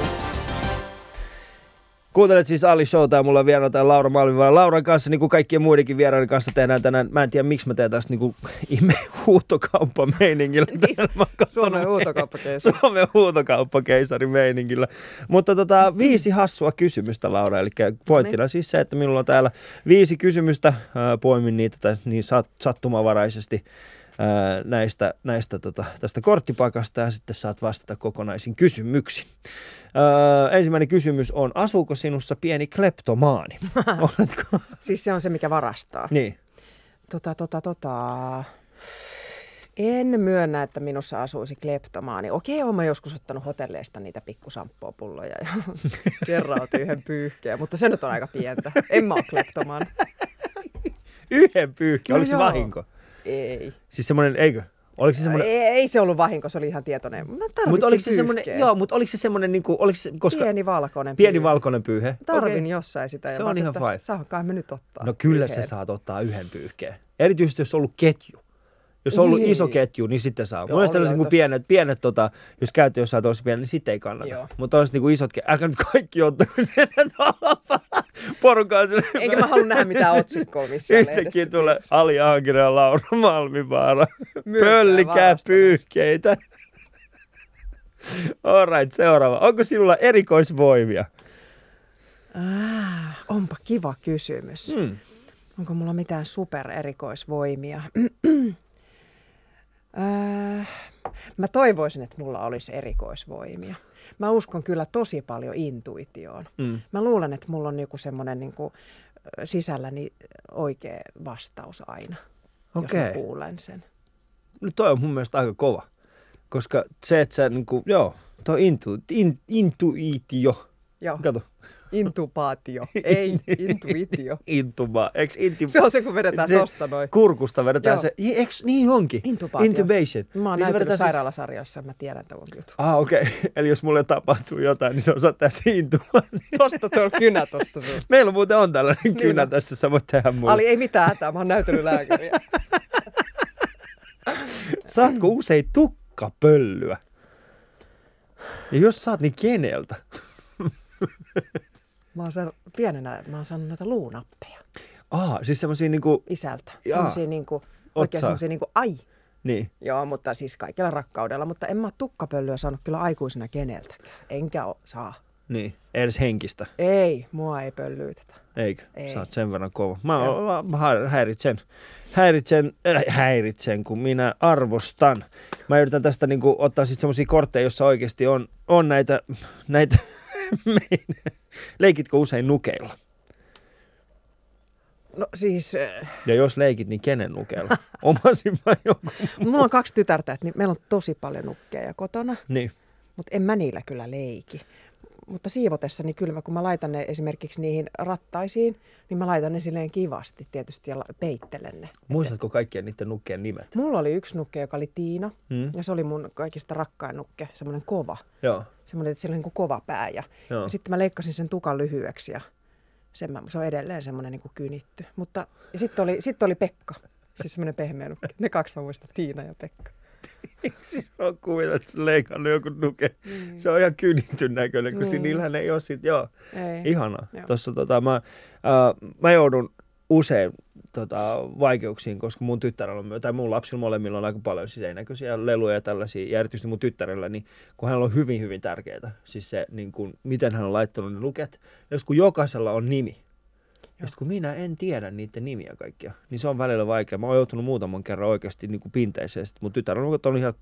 Kuuntelet siis Ali Showta ja mulla on vieraana täällä Laura Malmivaara. Lauran kanssa, niin kuin kaikkien muidenkin vieraiden kanssa tehdään tänään, mä en tiedä miksi mä teen tästä <laughs> niin kuin ihme huutokauppa-meiningillä. Suomen huutokauppakeisari. Suomen huutokauppakeisari meiningillä. Mutta tota, viisi hassua kysymystä, Laura. Eli pointtina siis se, että minulla on täällä viisi kysymystä. Poimin niitä tä- niin sat, sattumavaraisesti ää, näistä, näistä tota, tästä korttipakasta ja sitten saat vastata kokonaisin kysymyksiin. Öö, ensimmäinen kysymys on, asuuko sinussa pieni kleptomaani? <laughs> Oletko? Siis se on se, mikä varastaa. Niin. Tota, tota, tota. En myönnä, että minussa asuisi kleptomaani. Okei, olen mä joskus ottanut hotelleista niitä pikkusamppopulloja ja <laughs> kerran otin yhden pyyhkeen, mutta se nyt on aika pientä. En mä ole kleptomaan. <laughs> Yhden pyyhki, No oliko se vahinko? Ei. Siis semmoinen, eikö? Oliko se semmoinen... Ei, ei se ollut vahinko, se oli ihan tietoinen. Mä Mutta oliko se semmoinen, joo, mutta oliko se semmoinen, niin kuin, oliko se, koska Pieni valkoinen pieni pyyhe. valkoinen pyyhe? Tarvin Okei. jossain sitä. Se on ihan fine. Saankohan me nyt ottaa No kyllä pyyhkeen. se saat ottaa yhden pyyhkeen. Erityisesti jos on ollut ketju. Jos on ollut Niin. iso ketju, niin sitten saa. Joo, Mun mielestä oli niin pienet, pienet tota, jos käytte jossain tosi pieni, niin sitten ei kannata. Mutta olisi niin isot, älkää nyt kaikki ottaa, kun sen porukaan. Eikä mä halua nähdä mitään otsikkoa missään Yhtäkkiä lehdessä. tulee Ali Ankira ja Laura Malmivaara. Pöllikää pyyhkeitä. Alright, seuraava. Onko sinulla erikoisvoimia? Ah, onpa kiva kysymys. Hmm. Onko mulla mitään supererikoisvoimia? <clears throat> äh, mä toivoisin, että mulla olisi erikoisvoimia. Mä uskon kyllä tosi paljon intuitioon. Mm. Mä luulen, että mulla on joku semmoinen niin sisälläni oikea vastaus aina, jos Okei. mä kuulen sen. No toi on mun mielestä aika kova. Koska se, että sä niinku, joo, toi intu, in, intuitio. Joo, Kato, intubaatio, <laughs> ei intuitio. intuba. Eiks inti... Se on se, kun vedetään se tosta noin. Kurkusta vedetään Joo. se, Ei, eiks niin onkin? Intubaatio. Intubation. Mä oon Niin näytellyt siis- sairaalasarjassa, mä tiedän tämän jutun. Ah, okei. Okay. <laughs> Eli jos mulle tapahtuu jotain, niin se on ottaa se intubaatio. <laughs> Tosta tuolla kynä tosta sun. Meillä muuten on tällainen kynä on. tässä, sä voit tehdä mulle. Ali, ei mitään hätää, mä oon näytellyt lääkäriä. Saatko usein tukkapöllyä? Ja jos saat, niin keneltä? Mä oon saanut, pienenä, mä oon saanut noita luunappeja Ah, siis semmosia niinku, isältä. Jaa. Semmoisia niinku, oikein saa. semmoisia niinku, ai. niin. Joo, mutta siis kaikella rakkaudella. Mutta en mä oo tukkapölyä saanut kyllä aikuisena keneltäkään. Enkä o, saa. Niin, ei edes henkistä. Ei, mua ei pöllyytetä. Eikö? Ei. Sä oot sen verran kova. Mä, mä, mä häiritsen, häiritsen, äh, häiritsen, kun minä arvostan. Mä yritän tästä niinku ottaa sitten semmosia kortteja, jossa oikeasti on, on näitä, näitä Leikitkö usein nukeilla? No siis, äh, Ja jos leikit, niin kenen nukeilla? <laughs> Omasin vai joku? mulla on kaksi tytärtä, että niin meillä on tosi paljon nukkeja kotona. Niin. Mutta en mä niillä kyllä leiki. Mutta siivotessa, niin kyllä mä, kun mä laitan ne esimerkiksi niihin rattaisiin, niin mä laitan ne silleen kivasti tietysti ja peittelen ne. Muistatko kaikkien niiden nukkeen nimet? Mulla oli yksi nukke, joka oli Tiina, Mm. ja se oli mun kaikista rakkain nukke, semmoinen kova. Joo. Semmoinen, että sillä on niin kova pää. Ja, Joo. ja sitten mä leikkasin sen tukan lyhyeksi ja sen mä, se on edelleen semmoinen niin kynitty. Mutta sitten oli, sitten oli Pekka, siis semmoinen pehmeä nukke. Ne kaksi mä muistan, Tiina ja Pekka. Siis mä oon kuvitellut, että sä leikannut joku nuke. Se on ihan kynitty näköinen, kun Niin. niin. niillähän ei ole sit, joo. Ei. Ihanaa. Joo. Tossa, tota, mä, äh, mä joudun usein tota, vaikeuksiin, koska mun tyttärellä on, tai mun lapsilla molemmilla on aika paljon siis erinäköisiä leluja ja tällaisia, ja erityisesti mun tyttärellä, niin kun hänellä on hyvin, hyvin tärkeää, siis se, niin kun, miten hän on laittanut ne luket, jos kun jokaisella on nimi, ja sit kun minä en tiedä niiden nimiä kaikkia, niin se on välillä vaikea. Mä oon joutunut muutaman kerran oikeasti niin kuin pinteeseen. Sitten mun tytär on ollut ihan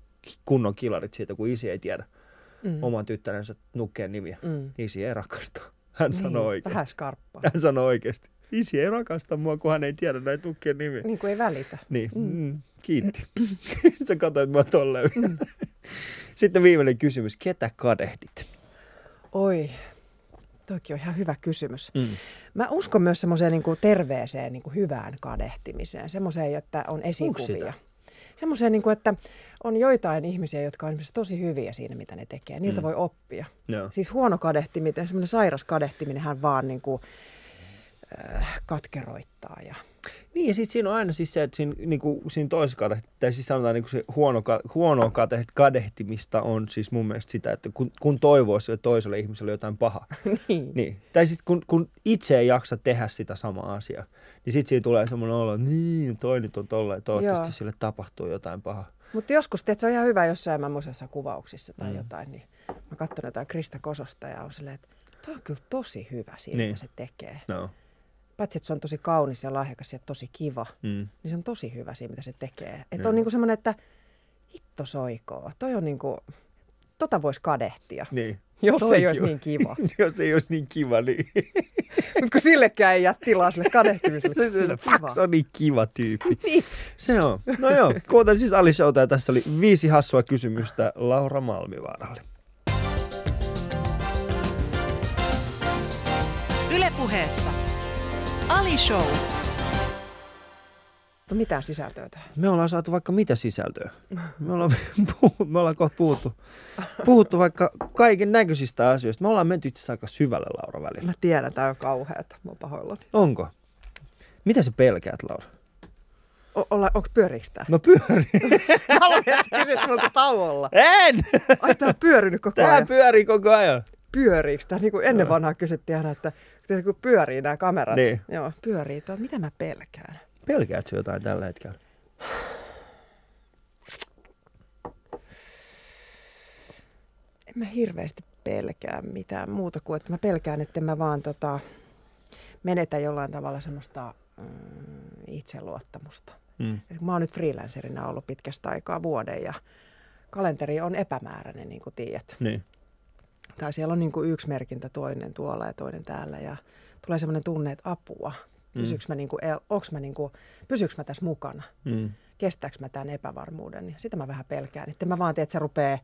kunnon kilarit siitä, kun isi ei tiedä Mm. oman tyttärensä nukkeen nimiä. Mm. Isi ei rakasta. Hän sanoo oikeasti. Vähän skarppaa. Hän sanoo oikeasti. Isi ei rakasta mua, kun hän ei tiedä näitä nukkeen nimiä. Niin kuin ei välitä. Niin, mm. kiitti. <laughs> Sä katsoit mua tolleen. <laughs> Sitten viimeinen kysymys. Ketä kadehdit? Oi, toikin on ihan hyvä kysymys. Mm. Mä uskon myös semmoiseen niin kuin terveeseen niin kuin hyvään kadehtimiseen, semmoiseen, että on esikuvia. Semmoiseen, niin kuin, että on joitain ihmisiä, jotka on esimerkiksi tosi hyviä siinä, mitä ne tekee. Niiltä Mm. voi oppia. Joo. Siis huono kadehtiminen, semmoinen sairas kadehtiminen, hän vaan niin kuin, äh, katkeroittaa. Ja... Niin, ja sitten siinä on aina siis se, että siinä, niinku, siinä toisessa kadehti, tai siis sanotaan niinku se huono, huonoa kade- kadehtimista on siis mun mielestä sitä, että kun, kun toivoo sille toiselle ihmiselle jotain pahaa, <laughs> niin. niin. Tai sitten kun, kun itse ei jaksa tehdä sitä samaa asiaa, niin sitten siinä tulee semmoinen olo, että niin, toi nyt on tolla, ja toivottavasti Joo. sille tapahtuu jotain pahaa. Mutta joskus, tiedät, se on ihan hyvä jossain mä muisessa kuvauksissa tai Mm. jotain, niin mä katson jotain Krista Kososta ja on silleen, että toi on kyllä tosi hyvä siinä, Niin. se tekee. No. Paitsi, että se on tosi kaunis ja lahjakas ja tosi kiva, Mm. niin se on tosi hyvä siinä, mitä se tekee. Että on niinku semmoinen, että hitto soikoo. Toi on niinku, tota voisi kadehtia, Niin. jos se ei olisi on- niin kiva. <laughs> Jos ei olisi niin kiva, niin <laughs> Mutta kun sillekään ei jää tilaa sille kadehtimiselle. se, se, se on niin kiva tyyppi. <laughs> Niin. Se on. No joo, kuuntelin siis Ali Showta ja tässä oli viisi hassua kysymystä Laura Malmivaaralle. Ylepuheessa Ali Show. saatu mitään sisältöä tähän. Me ollaan saatu vaikka mitä sisältöä. Me ollaan, <laughs> puhu, me ollaan kohta puhuttu, puhuttu vaikka kaiken näköisistä asioista. Me ollaan menty itse asiassa aika syvälle, Laura, välillä. Mä tiedän, tää on kauheata. Mä oon pahoillani. Onko? Mitä sä pelkäät, Laura? O- olla, onks pyöriiks tää? No pyöri. Mä <laughs> haluan, että sä kysyt multa tauolla. En! Ai tää on pyörinyt koko Tää ajan. pyörii koko ajan. Pyöriiks tää? Niin kuin ennen vanhaa kysyttiin aina, että kun pyörii nämä kamerat. Niin. Joo, pyörii. Tuo, mitä mä pelkään? Pelkäät sä jotain tällä hetkellä? En mä hirveästi pelkää mitään muuta kuin, että mä pelkään, että mä vaan tota, menetä jollain tavalla semmoista mm, itseluottamusta. Mm. Mä oon nyt freelancerina ollut pitkästä aikaa vuoden ja kalenteri on epämääräinen, niin kuin tiedät. Niin. Tai siellä on niin kuin yksi merkintä, toinen tuolla ja toinen täällä ja tulee semmoinen tunne, että apua. Pysyykö mä, niin kuin, onks mä, niin kuin, pysyykö mä tässä mukana? Mm. Kestääkö mä tämän epävarmuuden? Ja sitä mä vähän pelkään. Että mä vaan tiedän, että se rupeaa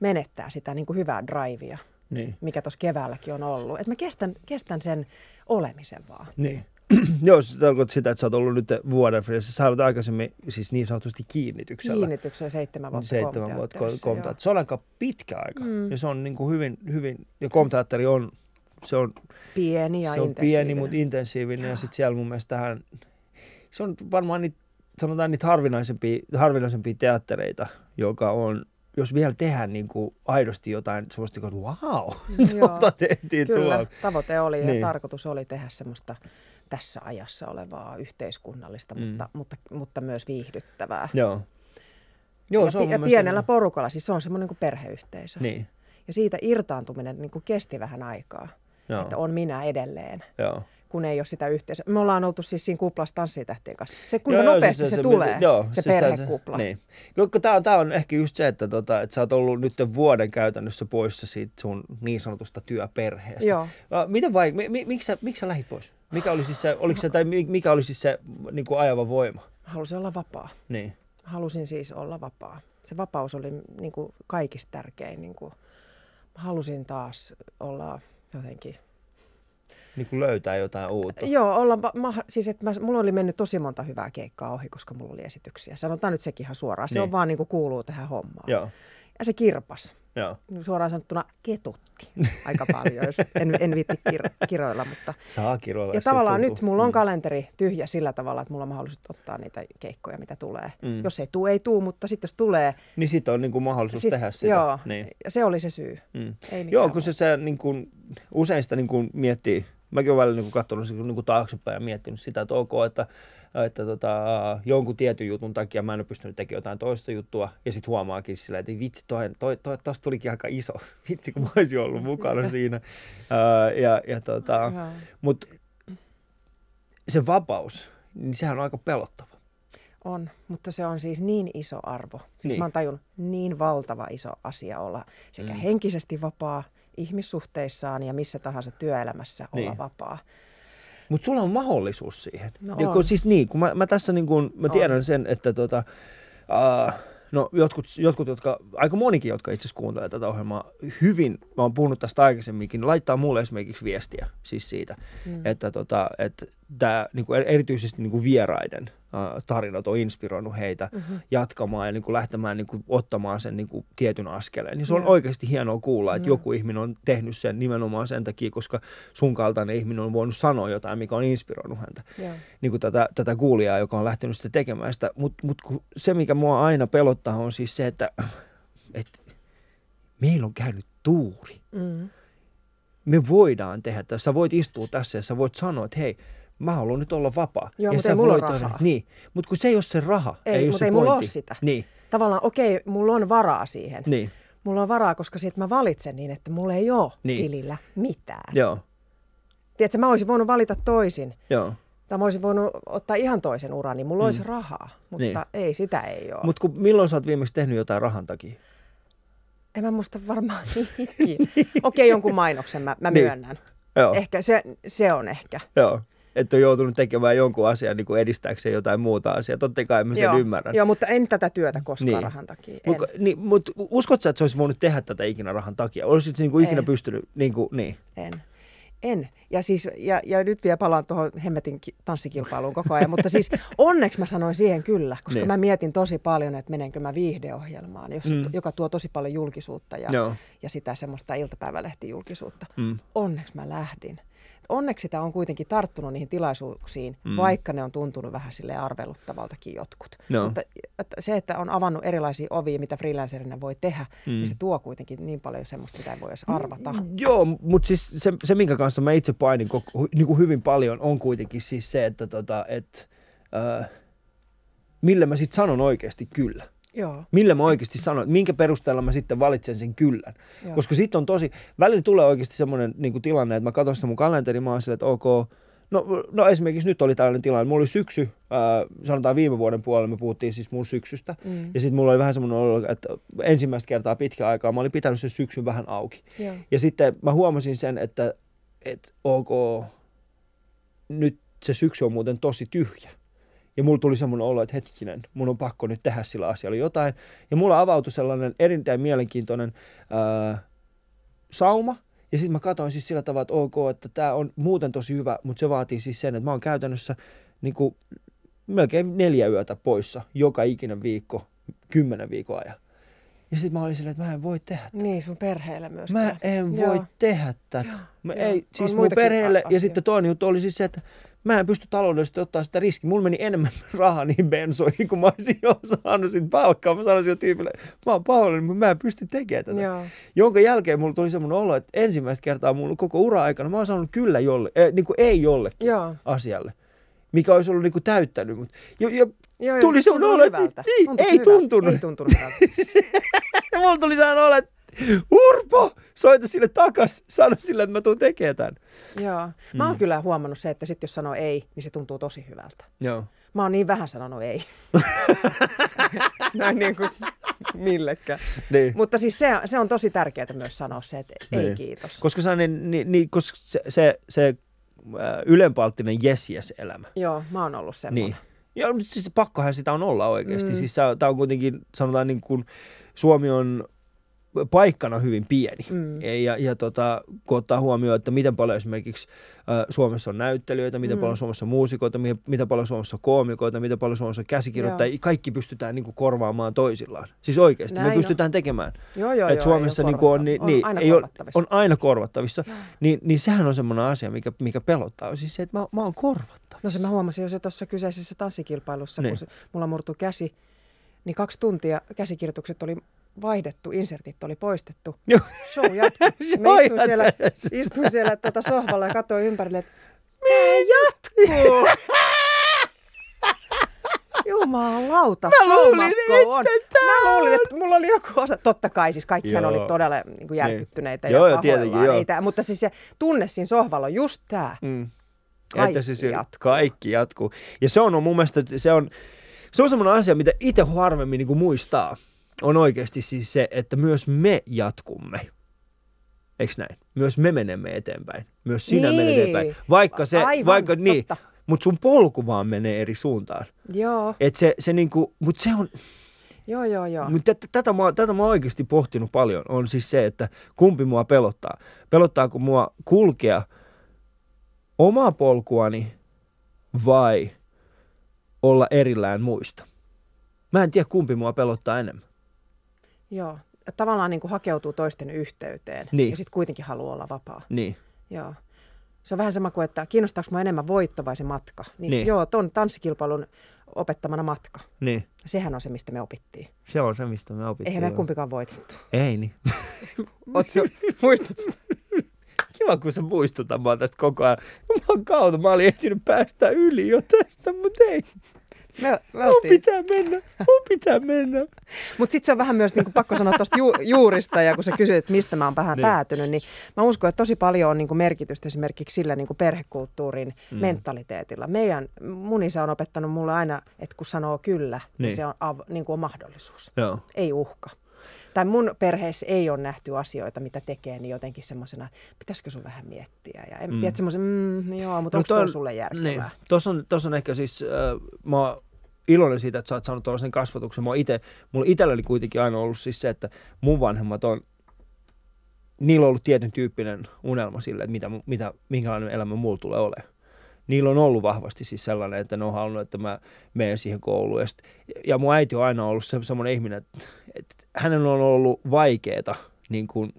menettää sitä niin kuin hyvää drivea, Niin. mikä tuossa keväälläkin on ollut. Että mä kestän, kestän sen olemisen vaan. Niin. <clears throat> Joo, se tarkoittaa sitä, että sä oot ollut nyt vuoden freelance. Sä olet aikaisemmin siis niin sanotusti kiinnityksellä. Kiinnitykseen seitsemän vuotta Seitsemän vuotta komteatterissa. Se on aika pitkä aika. Mm. Ja se on niin kuin hyvin, hyvin, ja komteatteri on, se on, Pieni ja se on pieni, mutta intensiivinen. Ja sitten siellä mun mielestä tähän, se on varmaan niitä, sanotaan niitä harvinaisempia, harvinaisempia teattereita, joka on, jos vielä tehdään niin kuin aidosti jotain semmoista, että wow, <laughs> tuota tehtiin Kyllä, tuolla. tavoite oli ja Niin. tarkoitus oli tehdä semmoista tässä ajassa olevaa yhteiskunnallista, Mm. mutta, mutta, mutta myös viihdyttävää. Joo. Joo, ja, se on ja pienellä niin- porukalla, siis se on semmoinen kuin perheyhteisö. Niin, Ja siitä irtaantuminen niin kuin kesti vähän aikaa, joo, että on minä edelleen, joo. kun ei ole sitä yhteisöä. Me ollaan oltu siis siinä kuplassa tanssitähtien kanssa. Se kuinka Joo, joo, nopeasti siis se, se, tulee, joo, se siis perhekupla. niin. Tämä on, tää on ehkä just se, että, tota, että sä oot ollut nyt vuoden käytännössä poissa siitä sun niin sanotusta työperheestä. Joo. Miten vaik- mi, mi, miksi, sä, miksi sä lähit pois? Mikä oli siis se, oliko se, tai mi- mikä oli siis se niin kuin ajava voima? Halusin olla vapaa. Niin. Halusin siis olla vapaa. Se vapaus oli niin kuin kaikista tärkein. Niin kuin, halusin taas olla jotenkin niin kuin löytää jotain uutta. Joo, olla, ma- siis että mä, mulla oli mennyt tosi monta hyvää keikkaa ohi, koska mulla oli esityksiä. Sanotaan nyt sekin ihan suoraan. Se Niin. on vaan niin kuin kuuluu tähän hommaan. Joo, Ja se kirpas. Joo. Suoraan sanottuna ketutti aika paljon, jos en, en viitti kir- kiroilla. Mutta... Saa kiroilla. Ja tavallaan nyt mulla on Mm. kalenteri tyhjä sillä tavalla, että mulla on mahdollisuus ottaa niitä keikkoja, mitä tulee. Mm. Jos ei tuu, ei tuu, mutta sitten jos tulee, Niin sitten on niin kuin mahdollisuus sit, tehdä sitä. joo, Niin. ja se oli se syy. Mm. Ei Joo, kun se, se niin kuin, usein sitä niin kuin miettii, mäkin olen välillä niin kuin katsonut niin kuin taaksepäin ja miettinyt sitä, että ok, että, että tota, jonkun tietyn jutun takia mä en ole pystynyt tekemään jotain toista juttua, ja sitten huomaakin sillä, että vitsi, toi, toi, toi, tosta tulikin aika iso, <laughs> vitsi kun mä olisin ollut mukana siinä. Ää, ja, ja tota, mutta se vapaus, niin sehän on aika pelottava. On, mutta se on siis niin iso arvo. Siis Niin. mä oon tajunnut, niin valtava iso asia olla sekä mm. henkisesti vapaa ihmissuhteissaan ja missä tahansa työelämässä olla Niin. vapaa. Mutta sulla on mahdollisuus siihen. No ja kun, on. siis niin, kun mä, mä tässä niin kun, mä On. tiedän sen, että tota, uh, no jotkut, jotkut, jotka, aika monikin, jotka itse asiassa kuuntelee tätä ohjelmaa hyvin, mä oon puhunut tästä aikaisemminkin, laittaa mulle esimerkiksi viestiä siis siitä, mm. että, tota, että tämä niin erityisesti niin kuin vieraiden tarinat on inspiroinut heitä mm-hmm. jatkamaan ja niin kuin lähtemään niin kuin ottamaan sen niin kuin tietyn askeleen. Niin se on Joo. oikeasti hienoa kuulla, että Joo. joku ihminen on tehnyt sen nimenomaan sen takia, koska sun kaltainen ihminen on voinut sanoa jotain, mikä on inspiroinut häntä. Joo. Niin kuin tätä, tätä kuulijaa, joka on lähtenyt sitä tekemään sitä. Mutta mut se, mikä mua aina pelottaa, on siis se, että, että meillä on käynyt tuuri. Mm. Me voidaan tehdä tässä. Sä voit istua tässä ja sä voit sanoa, että hei, mä haluan nyt olla vapaa. Joo, ja mut sä ei mulla ole rahaa. Niin, mutta kun se ei ole se raha. Ei, ei mutta ei mulla ole sitä. Niin, Tavallaan okei, mulla on varaa siihen. niin, Mulla on varaa, koska siitä mä valitsen niin, että mulla ei ole Niin. tilillä mitään. joo, Tiedätkö, mä olisin voinut valita toisin. joo. Tai mä olisin voinut ottaa ihan toisen uran, niin mulla mm. olisi rahaa. Mutta Niin. ei, sitä ei ole. Mutta milloin sä oot viimeksi tehnyt jotain rahan takia? En mä muista varmaan. <laughs> Okei, jonkun mainoksen mä, mä Niin. myönnän. Joo, Ehkä se, se on ehkä. joo. Että on joutunut tekemään jonkun asian niin kuin edistääkseen jotain muuta asiaa. Totta kai mä sen Joo. ymmärrän. Joo, mutta en tätä työtä koskaan Niin. rahan takia. En. Mut, niin, mut uskot sä, että se olisi voinut tehdä tätä ikinä rahan takia? Olisit niin kuin ikinä Ei. pystynyt, niin kuin, niin. en. En. Ja, siis, ja, ja nyt vielä palaan tuohon hemmetin ki- tanssikilpailuun koko ajan, mutta siis <laughs> onneksi mä sanoin siihen kyllä, koska Niin. mä mietin tosi paljon, että menenkö mä viihdeohjelmaan, jos, Mm. joka tuo tosi paljon julkisuutta ja, Joo. ja sitä semmoista iltapäivälehtijulkisuutta. Mm. Onneksi mä lähdin. Onneksi sitä on kuitenkin tarttunut niihin tilaisuuksiin, Mm. mm. vaikka ne on tuntunut vähän sille arveluttavaltakin jotkut. Joo. Mutta että se, että on avannut erilaisia ovia, mitä freelancerina voi tehdä, Mm. mm. niin se tuo kuitenkin niin paljon semmoista, mitä ei voi edes arvata. Joo, mutta siis se, se, minkä kanssa mä itse painin koko, niin kuin hyvin paljon, on kuitenkin siis se, että tota, et, äh, millä mä sitten sanon oikeasti kyllä. Joo. Millä mä oikeasti sanon, minkä perusteella mä sitten valitsen sen kyllän. Joo. Koska sitten on tosi, välillä tulee oikeasti semmoinen niin tilanne, että mä katson sitä mun kalenteria, mä oon silleen, että ok, no, no esimerkiksi nyt oli tällainen tilanne, mulla oli syksy, ää, sanotaan viime vuoden puolella me puhuttiin siis mun syksystä, Mm. ja sitten mulla oli vähän semmoinen olo, että ensimmäistä kertaa pitkään aikaa mä olin pitänyt sen syksyn vähän auki. Joo. Ja sitten mä huomasin sen, että, että ok, nyt se syksy on muuten tosi tyhjä. Ja mulla tuli semmoinen olo, että hetkinen, mun on pakko nyt tehdä sillä asialla jotain. Ja mulla avautui sellainen erittäin mielenkiintoinen ää, sauma. Ja sitten mä katsoin siis sillä tavalla, että ok, että tämä on muuten tosi hyvä, mutta se vaatii siis sen, että mä oon käytännössä niin kuin, melkein neljä yötä poissa joka ikinen viikko, kymmenen viikon ajan. Ja sitten mä olin silleen, että mä en voi tehdä tätä. Niin, sun perheelle myöskään. Mä en voi Joo. tehdä tätä. Mä Joo. ei, On siis mun perheelle, a- ja asioita. sitten toinen juttu oli siis se, että mä en pysty taloudellisesti ottaa sitä riskiä. Mulla meni enemmän <laughs> rahaa niihin bensoihin, kun mä olisin jo saanut siitä palkkaa. Mä sanoisin jo tyypille, mä oon pahoillani, mutta mä en pysty tekemään tätä. Joo. Jonka jälkeen mulla tuli semmoinen olo, että ensimmäistä kertaa mulla koko ura-aikana mä oon saanut kyllä jolle, äh, niin kuin ei jollekin Joo. asialle, mikä olisi ollut niin kuin täyttänyt. Mut, ja, ja Joo, Tuli semmoinen olo, että niin, ei hyvältä. tuntunut. Ei tuntunut hyvältä. Ja <laughs> mulla tuli sellainen olo, että Urpo, soita sille takas, sano sille, että mä tuun tekemään tämän. Joo. Mä oon kyllä huomannut se, että sit jos sanoo ei, niin se tuntuu tosi hyvältä. Joo. Mä oon niin vähän sanonut ei. <laughs> Näin niin kuin millekään. Niin. Mutta siis se, se on tosi tärkeää myös sanoa se, että ei Niin. kiitos. Koska, sellainen, niin, niin, koska se, se, se äh, ylenpalttinen yes yes elämä. Joo, mä oon ollut semmoinen. Niin. Joo, mutta siis pakkohan sitä on olla oikeasti. Mm. Mm. Siis tämä on kuitenkin, sanotaan niin kuin, Suomi on paikkana hyvin pieni. Mm. Ja, ja tota, kun ottaa huomioon, että miten paljon esimerkiksi äh, Suomessa on näyttelijöitä, miten Mm. paljon Suomessa on muusikoita, miten, miten paljon Suomessa on koomikoita, miten paljon Suomessa on käsikirjoittajia, kaikki pystytään niin kuin, korvaamaan toisillaan. Siis oikeasti, Näin me on. pystytään tekemään. Joo, joo, Et joo. Suomessa niin kuin on, niin, niin, on aina ei ole, on aina korvattavissa. Joo. Niin, niin sehän on semmoinen asia, mikä, mikä pelottaa. Siis se, että mä, mä oon korvattavissa. No se mä huomasin jo se tuossa kyseisessä tanssikilpailussa, Niin. kun se, mulla murtui käsi, niin kaksi tuntia käsikirjoitukset oli vaihdettu, insertit oli poistettu. Joo. Show jatkui. <laughs> Se Mä istuin siellä, istuin siellä tuota sohvalla ja katsoin ympärille, että Tää jatkuu! <laughs> Jumalauta, Mä luulin, go on. että tää Mä luulin, että mulla oli joku osa, totta kai siis kaikkihan Joo. oli todella niin kuin järkyttyneitä Niin. ja Joo, tietenkin, joo. Tää, mutta siis se tunne siinä sohvalla on just tää. Mm. Kaikki että se, jatkuu. Kaikki jatkuu. Ja se on mun mielestä, se on, se on semmoinen asia, mitä itse harvemmin niin kuin muistaa. On oikeasti siis se, että myös me jatkumme. Eikö näin? Myös me menemme eteenpäin. Myös sinä Niin. menet eteenpäin. Vaikka se, Aivan, vaikka niin, totta. mutta sun polku vaan menee eri suuntaan. Joo, Et se, se niinku, mut se on, joo, joo, joo. Mutta tätä, tätä, mä, tätä mä oikeasti pohtinut paljon, on siis se, että kumpi mua pelottaa. Pelottaako mua kulkea omaa polkuani vai olla erillään muista? Mä en tiedä, kumpi mua pelottaa enemmän. Joo. Tavallaan niin kuin hakeutuu toisten yhteyteen Niin. ja sitten kuitenkin haluaa olla vapaa. Niin, Joo. Se on vähän sama kuin, että kiinnostaako mua enemmän voitto vai se matka. Niin, Niin. Joo, ton tanssikilpailun opettamana matka. niin. Sehän on se, mistä me opittiin. Se on se, mistä me opittiin. Eihän me kumpikaan voitettu. Ei niin. <laughs> Ootko, <laughs> muistat sitä? Kiva, kun sä muistutat mua tästä koko ajan. Jumalan kautta, mä olin ehtinyt päästä yli jo tästä, mutta ei. Me, me Mun pitää mennä, mun pitää mennä. Mutta sitten se on vähän myös niinku pakko sanoa tuosta ju, juurista, ja kun sä kysyt, että mistä mä oon vähän Niin. päätynyt, niin mä uskon, että tosi paljon on niinku merkitystä esimerkiksi sillä niinku perhekulttuurin mm. mentaliteetilla. Meidän, mun isä on opettanut mulle aina, että kun sanoo kyllä, niin, Niin. se on, av, niinku on mahdollisuus, Joo. ei uhka. Tai mun perheessä ei ole nähty asioita, mitä tekee, niin jotenkin semmoisena, että pitäisikö sun vähän miettiä. Ja en Mm. tiedä semmoisen, mm, joo, mutta No onko toi on- sulle järkevää? Niin. Tuossa on, tossa on ehkä siis, äh, mä iloinen siitä, että sä oot saanut tuollaisen kasvatuksen. Mä ite, mulla itselläni kuitenkin aina ollut siis se, että mun vanhemmat on niillä on ollut tietyn tyyppinen unelma sille, että mitä, mitä, minkälainen elämä mulla tulee olemaan. Niillä on ollut vahvasti siis sellainen, että ne on halunnut, että mä menen siihen kouluun. Ja, sit, ja mun äiti on aina ollut se, semmoinen ihminen, että, että hänellä on ollut vaikeaa niin kuin,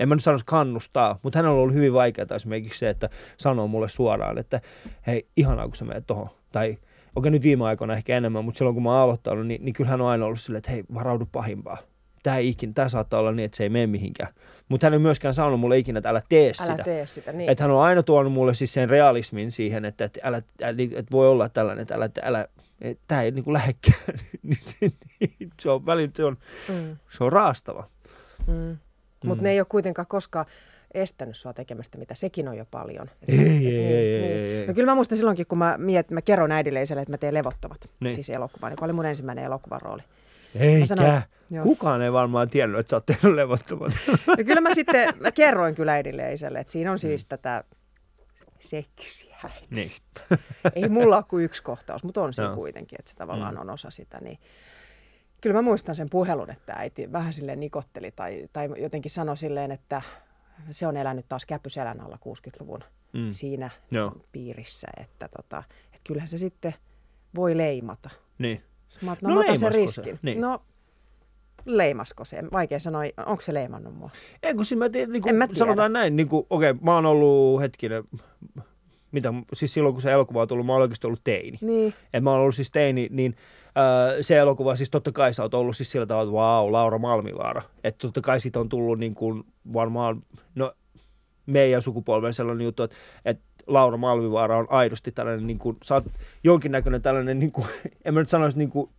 en mä nyt sanoisi kannustaa, mutta hänellä on ollut hyvin vaikeaa esimerkiksi se, että sanoo mulle suoraan, että hei, ihanaa kun sä menet tohon. Tai okei nyt viime aikoina ehkä enemmän, mutta silloin kun mä oon aloittanut, niin, niin kyllä hän on aina ollut silleen, että hei, varaudu pahimpaa. Tämä, ei ikinä, tämä saattaa olla niin, että se ei mene mihinkään. Mutta hän ei myöskään sanonut mulle ikinä, että älä tee Älä sitä. tee sitä, niin. Että hän on aina tuonut mulle siis sen realismin siihen, että, että, älä, älä, että voi olla tällainen, että älä, älä että tämä ei niin kuin lähekkään. <laughs> niin se, niin, se on välillä, se on, Mm, se on raastava. mm. Mutta ne ei ole kuitenkaan koskaan estänyt sua tekemästä mitä, sekin on jo paljon. Et Ei, ei, ei, ei, ei, ei. No kyllä mä muistan silloinkin, kun mä, miet, mä kerron äidille iselle, että mä teen levottomat, Niin. siis elokuvan, joka oli mun ensimmäinen elokuvan rooli. Eikä. sanoin- joo. Kukaan ei varmaan tiennyt, että sä oot tehnyt levottomat. Ja kyllä mä sitten, mä kerroin kyllä äidille ja isälle, että siinä on siis tätä seksiä. niin. <laughs> Ei mulla ole kuin yksi kohtaus, mutta on siinä Joo. kuitenkin, että se tavallaan Mm. on osa sitä. Niin kyllä mä muistan sen puhelun, että äiti vähän silleen nikotteli tai, tai jotenkin sanoi silleen, että se on elänyt taas käpyselän alla 60-luvun Mm. siinä Joo. piirissä, että, tota, että kyllähän se sitten voi leimata. Niin. Mä, no, No mä otan sen leimasko se? riskin. Niin. No, leimasko se? Vaikea sanoa, onko se leimannut mua? Ei kun siis mä tiedän, niin En mä kuin, tiedä. sanotaan näin, niin kuin, okei, mä oon ollut hetkinen, mitä, siis silloin kun se elokuva on tullut, mä oon oikeasti ollut teini. Niin, Et mä oon ollut siis teini, niin se elokuva, siis totta kai sä oot ollut siis sillä tavalla, että vau, Laura Malmivaara. Että totta kai siitä on tullut niin kuin varmaan, no meidän sukupolven sellainen juttu, että, että Laura Malmivaara on aidosti tällainen, niin kuin, sä oot jonkinnäköinen tällainen, niin kuin, <laughs> en mä nyt sanoisi niin kuin,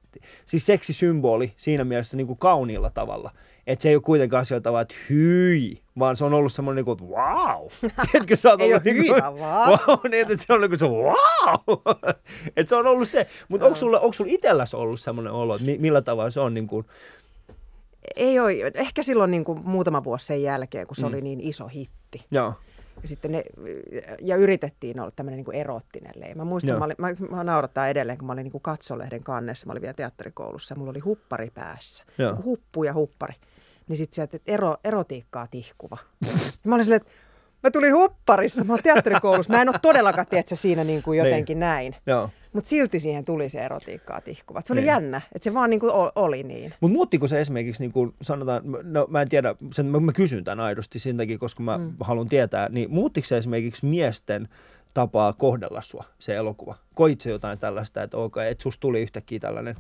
siis seksisymboli siinä mielessä niin kuin kauniilla tavalla. Että se ei ole kuitenkaan sillä tavalla, että hyi, vaan se on ollut semmoinen, niin kuin, että wow. <laughs> Tiedätkö, sä oot ollut niin kuin, wow. niin, että se on niin kuin se wow. <laughs> että se on ollut se. Mutta onko sulla, onko sulla itselläsi ollut semmoinen olo, että mi- millä tavalla se on niin kuin, ei ole. Ehkä silloin niin kuin muutama vuosi sen jälkeen, kun se Mm. oli niin iso hitti. joo, Ja, sitten ne, ja yritettiin olla tämmöinen niin kuin eroottinen leima. Mä muistan, Joo. mä, olin, mä, mä naurattaa edelleen, kun mä olin niin kuin katsolehden kannessa. Mä olin vielä teatterikoulussa ja mulla oli huppari päässä. Joo. Niin kuin huppu ja huppari. Niin sitten sieltä, että ero, erotiikkaa tihkuva. ja mä olin silleen, että mä tulin hupparissa, mä oon teatterikoulussa. Mä en ole todellakaan, tiedätkö, siinä niin kuin jotenkin näin. joo. Mutta silti siihen tuli se erotiikkaa tihkuva. Se oli Niin. jännä, että se vaan niin kuin o- oli niin. Mutta muuttiko se esimerkiksi, niin kuin sanotaan, no mä en tiedä, sen, mä, mä kysyn tämän aidosti sen takia, koska mä mm. haluan tietää, niin muuttiko se esimerkiksi miesten tapaa kohdella sua, se elokuva? Koit se jotain tällaista, että okay, että susta tuli yhtäkkiä tällainen?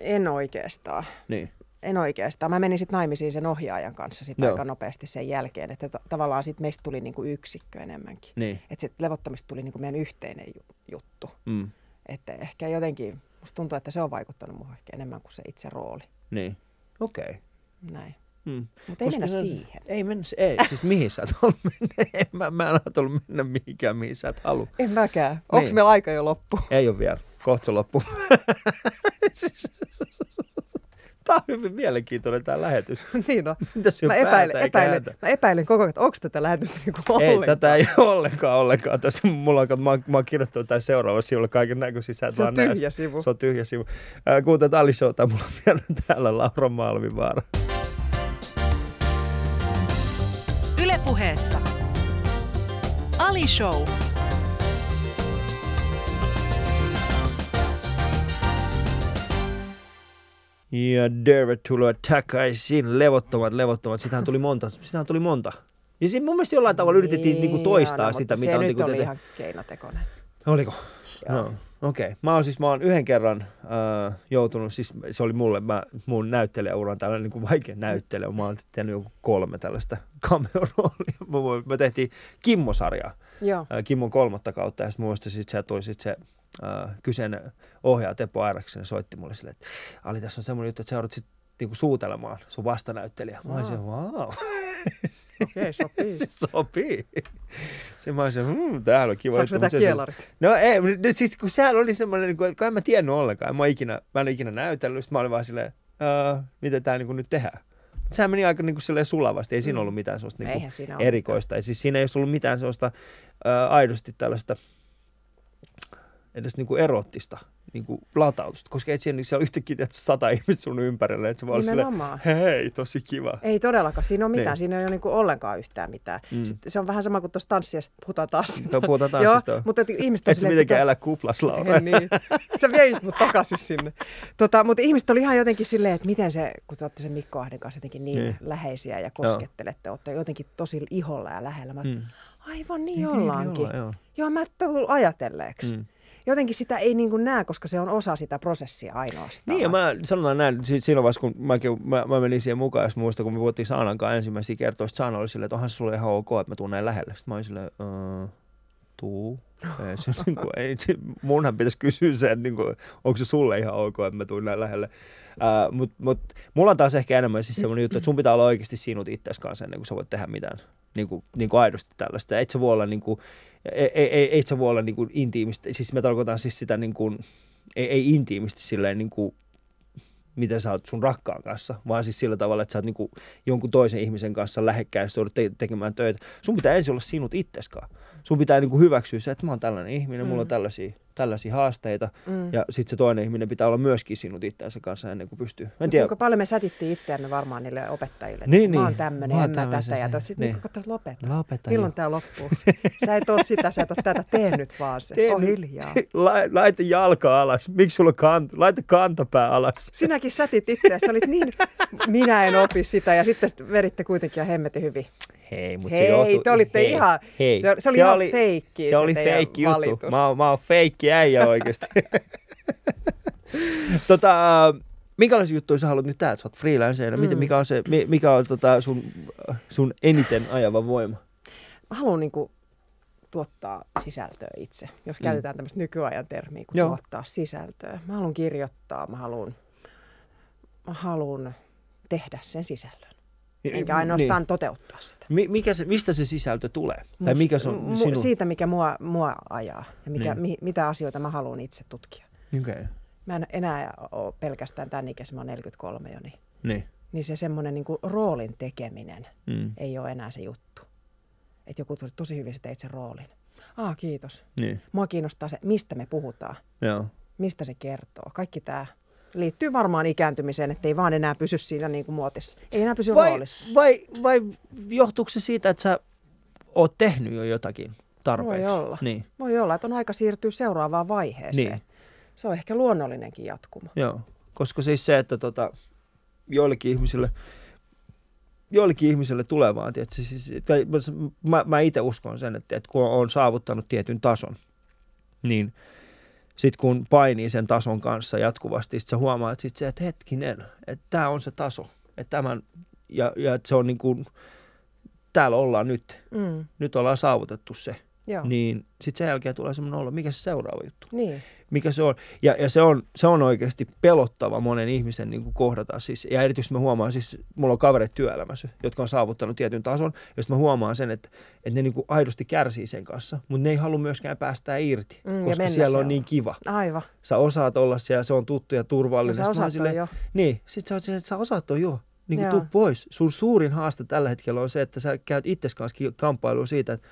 En oikeastaan. Niin. En oikeastaan. Mä menin sitten naimisiin sen ohjaajan kanssa sit aika nopeasti sen jälkeen, että ta- tavallaan sit meistä tuli niinku yksikkö enemmänkin. Niin. Että se levottomista tuli niinku meidän yhteinen ju- juttu. Mm. Että ehkä jotenkin, musta tuntuu, että se on vaikuttanut muuhun ehkä enemmän kuin se itse rooli. Niin. Okei. Okay. Näin. Mm. Mutta ei mennä se- siihen. Ei mennä, ei, siis mihin sä halua <laughs> mennä? En, mä, mä en ajatellut mennä mihinkään, mihin sä et halua. En mäkään. Onko Niin. meillä aika jo loppu? Ei ole vielä. Kohta se loppuu. <laughs> Tämä on hyvin mielenkiintoinen tämä lähetys. <laughs> niin on. Mitäs Mä epäilen, epäilen, mä epäilen koko ajan, että onko tätä lähetystä niinku Ei, ollenkaan. tätä ei ole <laughs> ollenkaan, ollenkaan. Tässä mulla on, mä, oon, mä oon kirjoittanut tämän seuraava sivulle kaiken näköisiä. Se on tyhjä sitä. sivu. Se on tyhjä sivu. Äh, kuuntelet Ali Showta, mulla on <laughs> vielä täällä Laura Malmivaara. Ylepuheessa Ali Show. Ja tervetuloa takaisin. Levottomat, levottomat. Sitähän tuli monta. Sitähän tuli monta. Ja siinä mun mielestä jollain tavalla yritettiin niin, niinku toistaa no, sitä, mitä se on nyt niinku oli tätä- ihan keinotekoinen. Oliko? Joo. No, okei. Okay. Mä oon siis, mä oon yhden kerran äh, joutunut, siis se oli mulle, mä, mun näyttelijäuran tällainen niin kuin vaikea näyttelijä. Mä oon tehnyt joku kolme tällaista <laughs> cameo-roolia. Mä, me tehtiin Kimmo-sarjaa, Joo. äh, Kimmon kolmatta kautta, ja sitten muista sit se tuli sit se äh, kyseinen ohjaaja Teppo Airaksen soitti mulle silleen, että Ali, tässä on semmoinen juttu, että sä joudut sit niinku suutelemaan sun vastanäyttelijä. Mä olisin, wow. <laughs> Okei, sopii. se sopii. Se mä olisin, hmm, täällä on kiva Saanko vetää se- kielarit? No ei, siis kun sehän oli semmoinen, kun en mä tiennyt ollenkaan, mä, ikinä, mä en ikinä näytellyt, sit mä olin vaan silleen, "Ää, mitä tää niin nyt tehdään. Sehän meni aika niin silleen sulavasti, ei siinä Mm. ollut mitään sellaista niin ole erikoista. Ja siis siinä ei ollut mitään sellaista ää, aidosti tällaista, edes niin kuin erottista niin kuin latautusta, koska et siellä, niin siellä yhtäkkiä että sata <laughs> ihmistä sun ympärillä, että se vaan Nimenomaan. silleen, hei, tosi kiva. Ei todellakaan, siinä on mitään, Niin. siinä ei ole niinku ollenkaan yhtään mitään. Mm. Sitten se on vähän sama kuin tuossa tanssiassa, puhutaan taas. Tuo puhutaan tanssista. Joo, mutta et ihmiset on Et sä silleen, mitenkään että- elä kuplas, Laura. Ei niin. Sä veit mut takaisin sinne. Tota, mutta ihmiset oli ihan jotenkin silleen, että miten se, kun te olette sen Mikko Ahden kanssa jotenkin niin, Niin. niin. läheisiä ja koskettelette, olette jotenkin tosi iholla ja lähellä. Mä, Mm. aivan niin, Niin, niin niin ollaankin. ollaan, joo. joo, mä tullut ajatelleeksi. Mm. Jotenkin sitä ei niin kuin näe, koska se on osa sitä prosessia ainoastaan. Niin, ja mä sanotaan näin, si- siinä vaiheessa, kun mäkin, mä, mä menin siihen mukaan, ja sit muistan, kun me vuotiin Saanan kanssa ensimmäisiä kertoja, sit Saana oli silleen, että onhan se sulle ihan ok, että mä tuun näin lähelle. Sitten mä olin silleen, tuu. <laughs> Ei, se, niin kuin, ei, se, munhan pitäisi kysyä se, että niin kuin, onko se sulle ihan ok, että mä tuun näin lähelle. Uh, Mutta mut, mulla on taas ehkä enemmän siis semmoinen juttu, että sun pitää olla oikeasti sinut itsesi kanssa ennen kuin sä voit tehdä mitään niin kuin, niin kuin aidosti tällaista. Et sä voi olla, niin kuin, ei, ei, ei, sä voi olla niin kuin intiimisti, siis mä tarkoitan siis sitä niin kuin, ei, ei intiimisti silleen niin kuin, miten sä oot sun rakkaan kanssa, vaan siis sillä tavalla, että sä oot niinku jonkun toisen ihmisen kanssa lähekkäin ja te- tekemään töitä. Sun pitää ensin olla sinut itseskaan. Sun pitää niinku hyväksyä se, että mä oon tällainen ihminen, mm. mulla on Mm. tällaisia, tällaisia haasteita. Mm. Ja sitten se toinen ihminen pitää olla myöskin sinut itsensä kanssa ennen kuin pystyy. Mä en No tiedä, Kuinka paljon me sätittiin itseämme varmaan niille opettajille. Niin, mä oon niin. tämmönen, Mä oon tämmönen, tätä. se- Ja sitten niin. niin. lopeta. Lopeta Milloin tää loppuu? <laughs> Sä et oo sitä, sä et oo tätä, tee nyt vaan se. Tee Oh, hiljaa. <laughs> La, laita jalka alas. Miksi sulla kant, laita kantapää alas. <laughs> Sinäkin sätit itseäsi, sä olit niin, minä en opi sitä ja sitten veditte kuitenkin ja hemmetin hyvin. Hei, mutta Hei, se joutui, te olitte hei, ihan- hei. se- se oli ihan feikki Se, se oli feikki juttu. valitus. Mä, mä oon feikki äijä oikeasti. <laughs> tota, minkälaisia juttuja sä haluat nyt tehdä? Sä oot freelancerina. Mm. Mm. Mikä on, se, mi- mikä on tota sun, sun eniten ajava voima? Mä haluan niin kuin, tuottaa sisältöä itse, jos Mm. käytetään tämmöistä nykyajan termiä kuin Joo. tuottaa sisältöä. Mä haluan kirjoittaa, mä haluan, mä haluan tehdä sen sisällön, enkä ainoastaan toteuttaa sitä. Niin. Mi- mikä se, mistä se sisältö tulee? tai Musta- mikä se on mu- sinun? Siitä, mikä mua, mua ajaa ja mikä, Niin. mi, mitä asioita mä haluan itse tutkia. Okay. Mä en enää ole pelkästään tämän ikäisen, mä oon 43 jo, niin, Niin. niin se semmoinen niin roolin tekeminen Mm. ei ole enää se juttu. Että joku tuli tosi hyvin, sä teit sen roolin. Aa, kiitos. Niin. Mua kiinnostaa se, mistä me puhutaan, Joo. mistä se kertoo. Kaikki tämä liittyy varmaan ikääntymiseen, ettei vaan enää pysy siinä niin kuin muotissa. Ei enää pysy Vai, roolissa. vai, vai johtuuko se siitä, että sä oot tehnyt jo jotakin tarpeeksi? Voi olla. Niin. Voi olla, että on aika siirtyä seuraavaan vaiheeseen. Niin. Se on ehkä luonnollinenkin jatkumo. Joo, koska siis se, että tota, joillekin ihmisille, joillekin ihmisille tulee vaan, tiedätkö, siis, tai mä, mä itse uskon sen, että, että kun on saavuttanut tietyn tason, niin sitten kun painii sen tason kanssa jatkuvasti, sit sä huomaat sit se, että hetkinen, että tämä on se taso, että tämän, ja, ja että se on niin kuin, täällä ollaan nyt, Mm, nyt ollaan saavutettu se, joo. niin sitten sen jälkeen tulee semmoinen olo, mikä se seuraava juttu? Niin. Mikä se on. Ja, ja se, on, se on oikeasti pelottava monen ihmisen niin kuin kohdata. Siis, ja erityisesti mä huomaan, siis mulla on kavereita työelämässä, jotka on saavuttanut tietyn tason, ja mä huomaan sen, että, että ne niin kuin aidosti kärsii sen kanssa, mutta ne ei halua myöskään päästää irti, Mm, koska siellä on siellä. niin kiva. Aivan. Sä osaat olla siellä, se on tuttu ja No, turvallinen. sä mä oon osaat silleen, toi jo. Niin, sit sä oot silleen, että sä osaat toi jo. Niin kuin tuu pois. Sun suurin haaste tällä hetkellä on se, että sä käyt itses kanssa kamppailua siitä, että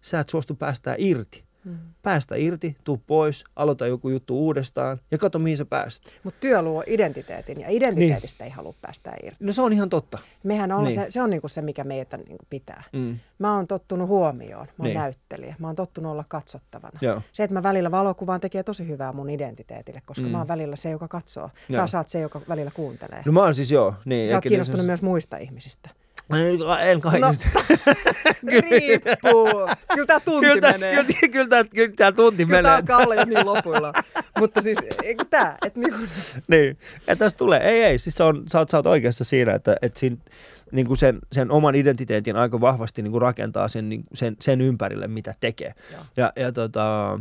sä et suostu päästää irti. Mm. Päästä irti, tuu pois, aloita joku juttu uudestaan ja katso mihin sä pääset. Mutta työ luo identiteetin ja identiteetistä ei halua päästä irti. No se on ihan totta. Mehän on, Niin. se, se on niinku se, mikä meitä niinku pitää. Mm. Mä oon tottunut huomioon. Mä oon Niin. näyttelijä. Mä oon tottunut olla katsottavana. Joo. Se, että mä välillä valokuvaan tekee tosi hyvää mun identiteetille, koska Mm. mä oon välillä se, joka katsoo. Joo. Tai sä oot se, joka välillä kuuntelee. No mä oon siis joo. Niin, Sä oot ehkä kiinnostunut niin myös muista ihmisistä. Se- En kaikista. <laughs> Riippuu. Kyllä tää tunti kyllä, tässä, menee. kyllä, kyllä, tää, kyllä tää tunti Kyllä menee. tää alkaa olla niin lopuilla. Mutta siis, eikö tää? Että niinku, <laughs> niin. Ja tästä tulee. Ei, ei. Siis sä, on, sä, oot, sä oot oikeassa siinä, että, että siinä, niin kuin sen, sen oman identiteetin aika vahvasti niin kuin rakentaa sen, niin, sen, sen ympärille, mitä tekee. Joo. Ja, ja tota,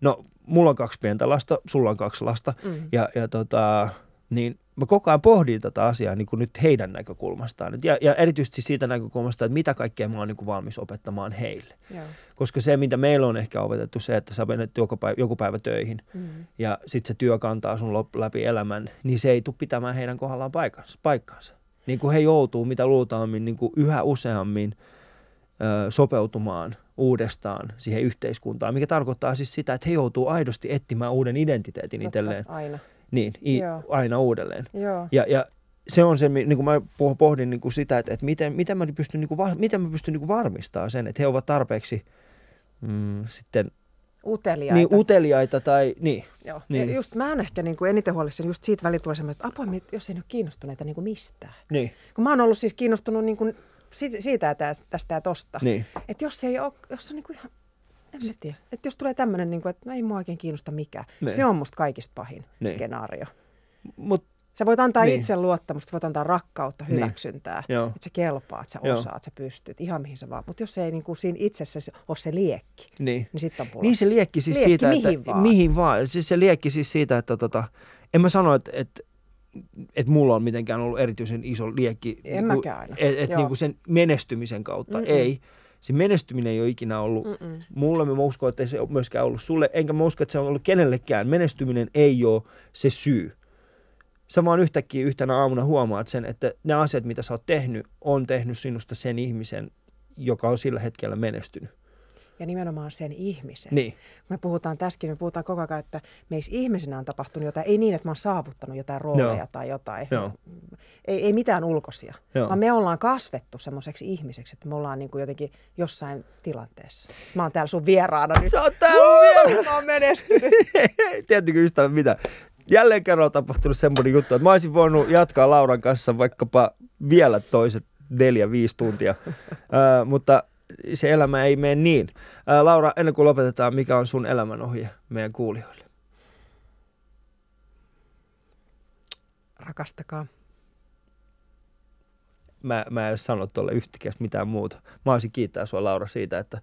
no, mulla on kaksi pientä lasta, sulla on kaksi lasta. mm. Ja, ja tota, niin mä koko ajan pohdin tätä asiaa niin kuin nyt heidän näkökulmastaan. Ja, ja erityisesti siitä näkökulmasta, että mitä kaikkea mä oon niin kuin valmis opettamaan heille. Joo. Koska se, mitä meillä on ehkä opetettu, se, että sä menet joku päivä, joku päivä töihin Mm. ja sitten se työ kantaa sun läpi elämän, niin se ei tule pitämään heidän kohdallaan paikkansa. paikkansa. Niin kuin he joutuu mitä luultavammin niin kuin yhä useammin ö, sopeutumaan uudestaan siihen yhteiskuntaan, mikä tarkoittaa siis sitä, että he joutuu aidosti etsimään uuden identiteetin Totta, itselleen. Aina. Niin, i, Joo. aina uudelleen. Joo. Ja, ja se on se, niin kuin mä poh- pohdin niin kuin sitä, että, että miten, miten mä pystyn, niin kuin, miten mä pystyn niin kuin varmistaa sen, että he ovat tarpeeksi mm, sitten Uteliaita. niin uteliaita tai niin. Joo. Niin. Ja just mä oon ehkä niin kuin eniten huolissani just siitä välillä että apua, jos ei ole kiinnostuneita niin kuin mistään. Niin, Kun mä oon ollut siis kiinnostunut niin kuin siitä, ja tästä ja tosta. niin. Että jos ei ole, jos on niin kuin ihan, en mä tiedä. Että jos tulee tämmöinen, niin kuin, että no ei mua oikein kiinnosta mikään. Niin. Se on musta kaikista pahin Niin. skenaario. Mut, Sä voit antaa Niin. niin. itse luottamusta, voit antaa rakkautta, Niin. hyväksyntää, Joo. että sä kelpaat, sä Joo. osaat, sä pystyt, ihan mihin sä vaan. Mutta jos ei niin kuin siinä itsessä se- ole se liekki, niin. niin sitten on pulassa. Niin se liekki siis liekki siitä, mihin että vaan. mihin vaan. Siis se liekki siis siitä, että tota, en mä sano, että, että, että mulla on mitenkään ollut erityisen iso liekki. En niin. Että et, Joo. niin kuin sen menestymisen kautta. Mm-mm. Ei. Se menestyminen ei ole ikinä ollut Mm-mm. mulle, mä uskon, että ei se ole myöskään ollut sulle, enkä mä usko, että se on ollut kenellekään. Menestyminen ei ole se syy. Sä vaan yhtäkkiä yhtenä aamuna huomaat sen, että ne asiat, mitä sä oot tehnyt, on tehnyt sinusta sen ihmisen, joka on sillä hetkellä menestynyt. Ja nimenomaan sen ihmisen. Niin, Kun me puhutaan tässäkin, me puhutaan koko ajan, että meissä ihmisenä on tapahtunut jotain. Ei niin, että mä oon saavuttanut jotain rooleja Joo. tai jotain. Joo. Ei, ei mitään ulkoisia. Joo. Vaan me ollaan kasvettu semmoiseksi ihmiseksi, että me ollaan niin kuin jotenkin jossain tilanteessa. Mä oon täällä sun vieraana nyt. Sä oot täällä vielä. Mä oon menestynyt. <laughs> Tiedättekö ystävä mitä? Jälleen kerran on tapahtunut semmoinen juttu, että mä olisin voinut jatkaa Lauran kanssa vaikkapa vielä toiset neljä, viisi tuntia. Ää, mutta se elämä ei mene niin. Ää, Laura, ennen kuin lopetetaan, mikä on sun elämänohje meidän kuulijoille? Rakastakaa. Mä, mä en sano tuolle yhtikäs mitään muuta. Mä olisin kiittää sua Laura siitä, että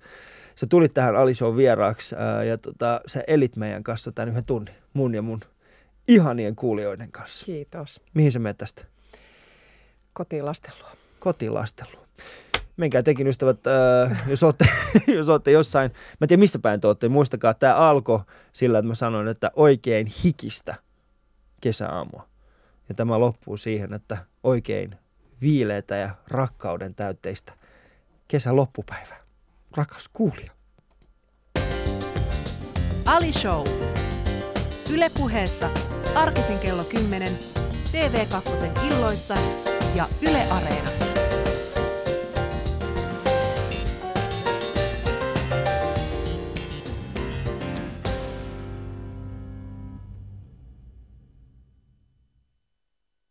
sä tulit tähän Alishow vieraaksi ää, ja tota, sä elit meidän kanssa tämän yhden tunnin. Mun ja mun ihanien kuulijoiden kanssa. Kiitos. Mihin sä menet tästä? Kotiin lastelua. kotilastelua. Menkää tekin ystävät, äh, jos, olette, <laughs> jos olette jossain, mä en tiedä missä päin te olette, muistakaa, tämä alkoi sillä, että mä sanoin, että oikein hikistä kesäaamua. Ja tämä loppuu siihen, että oikein viileitä ja rakkauden täytteistä kesän loppupäivää. Rakas kuulija. Ali Show. Yle puheessa arkisin kello 10, TV2 illoissa ja Yle Areenassa.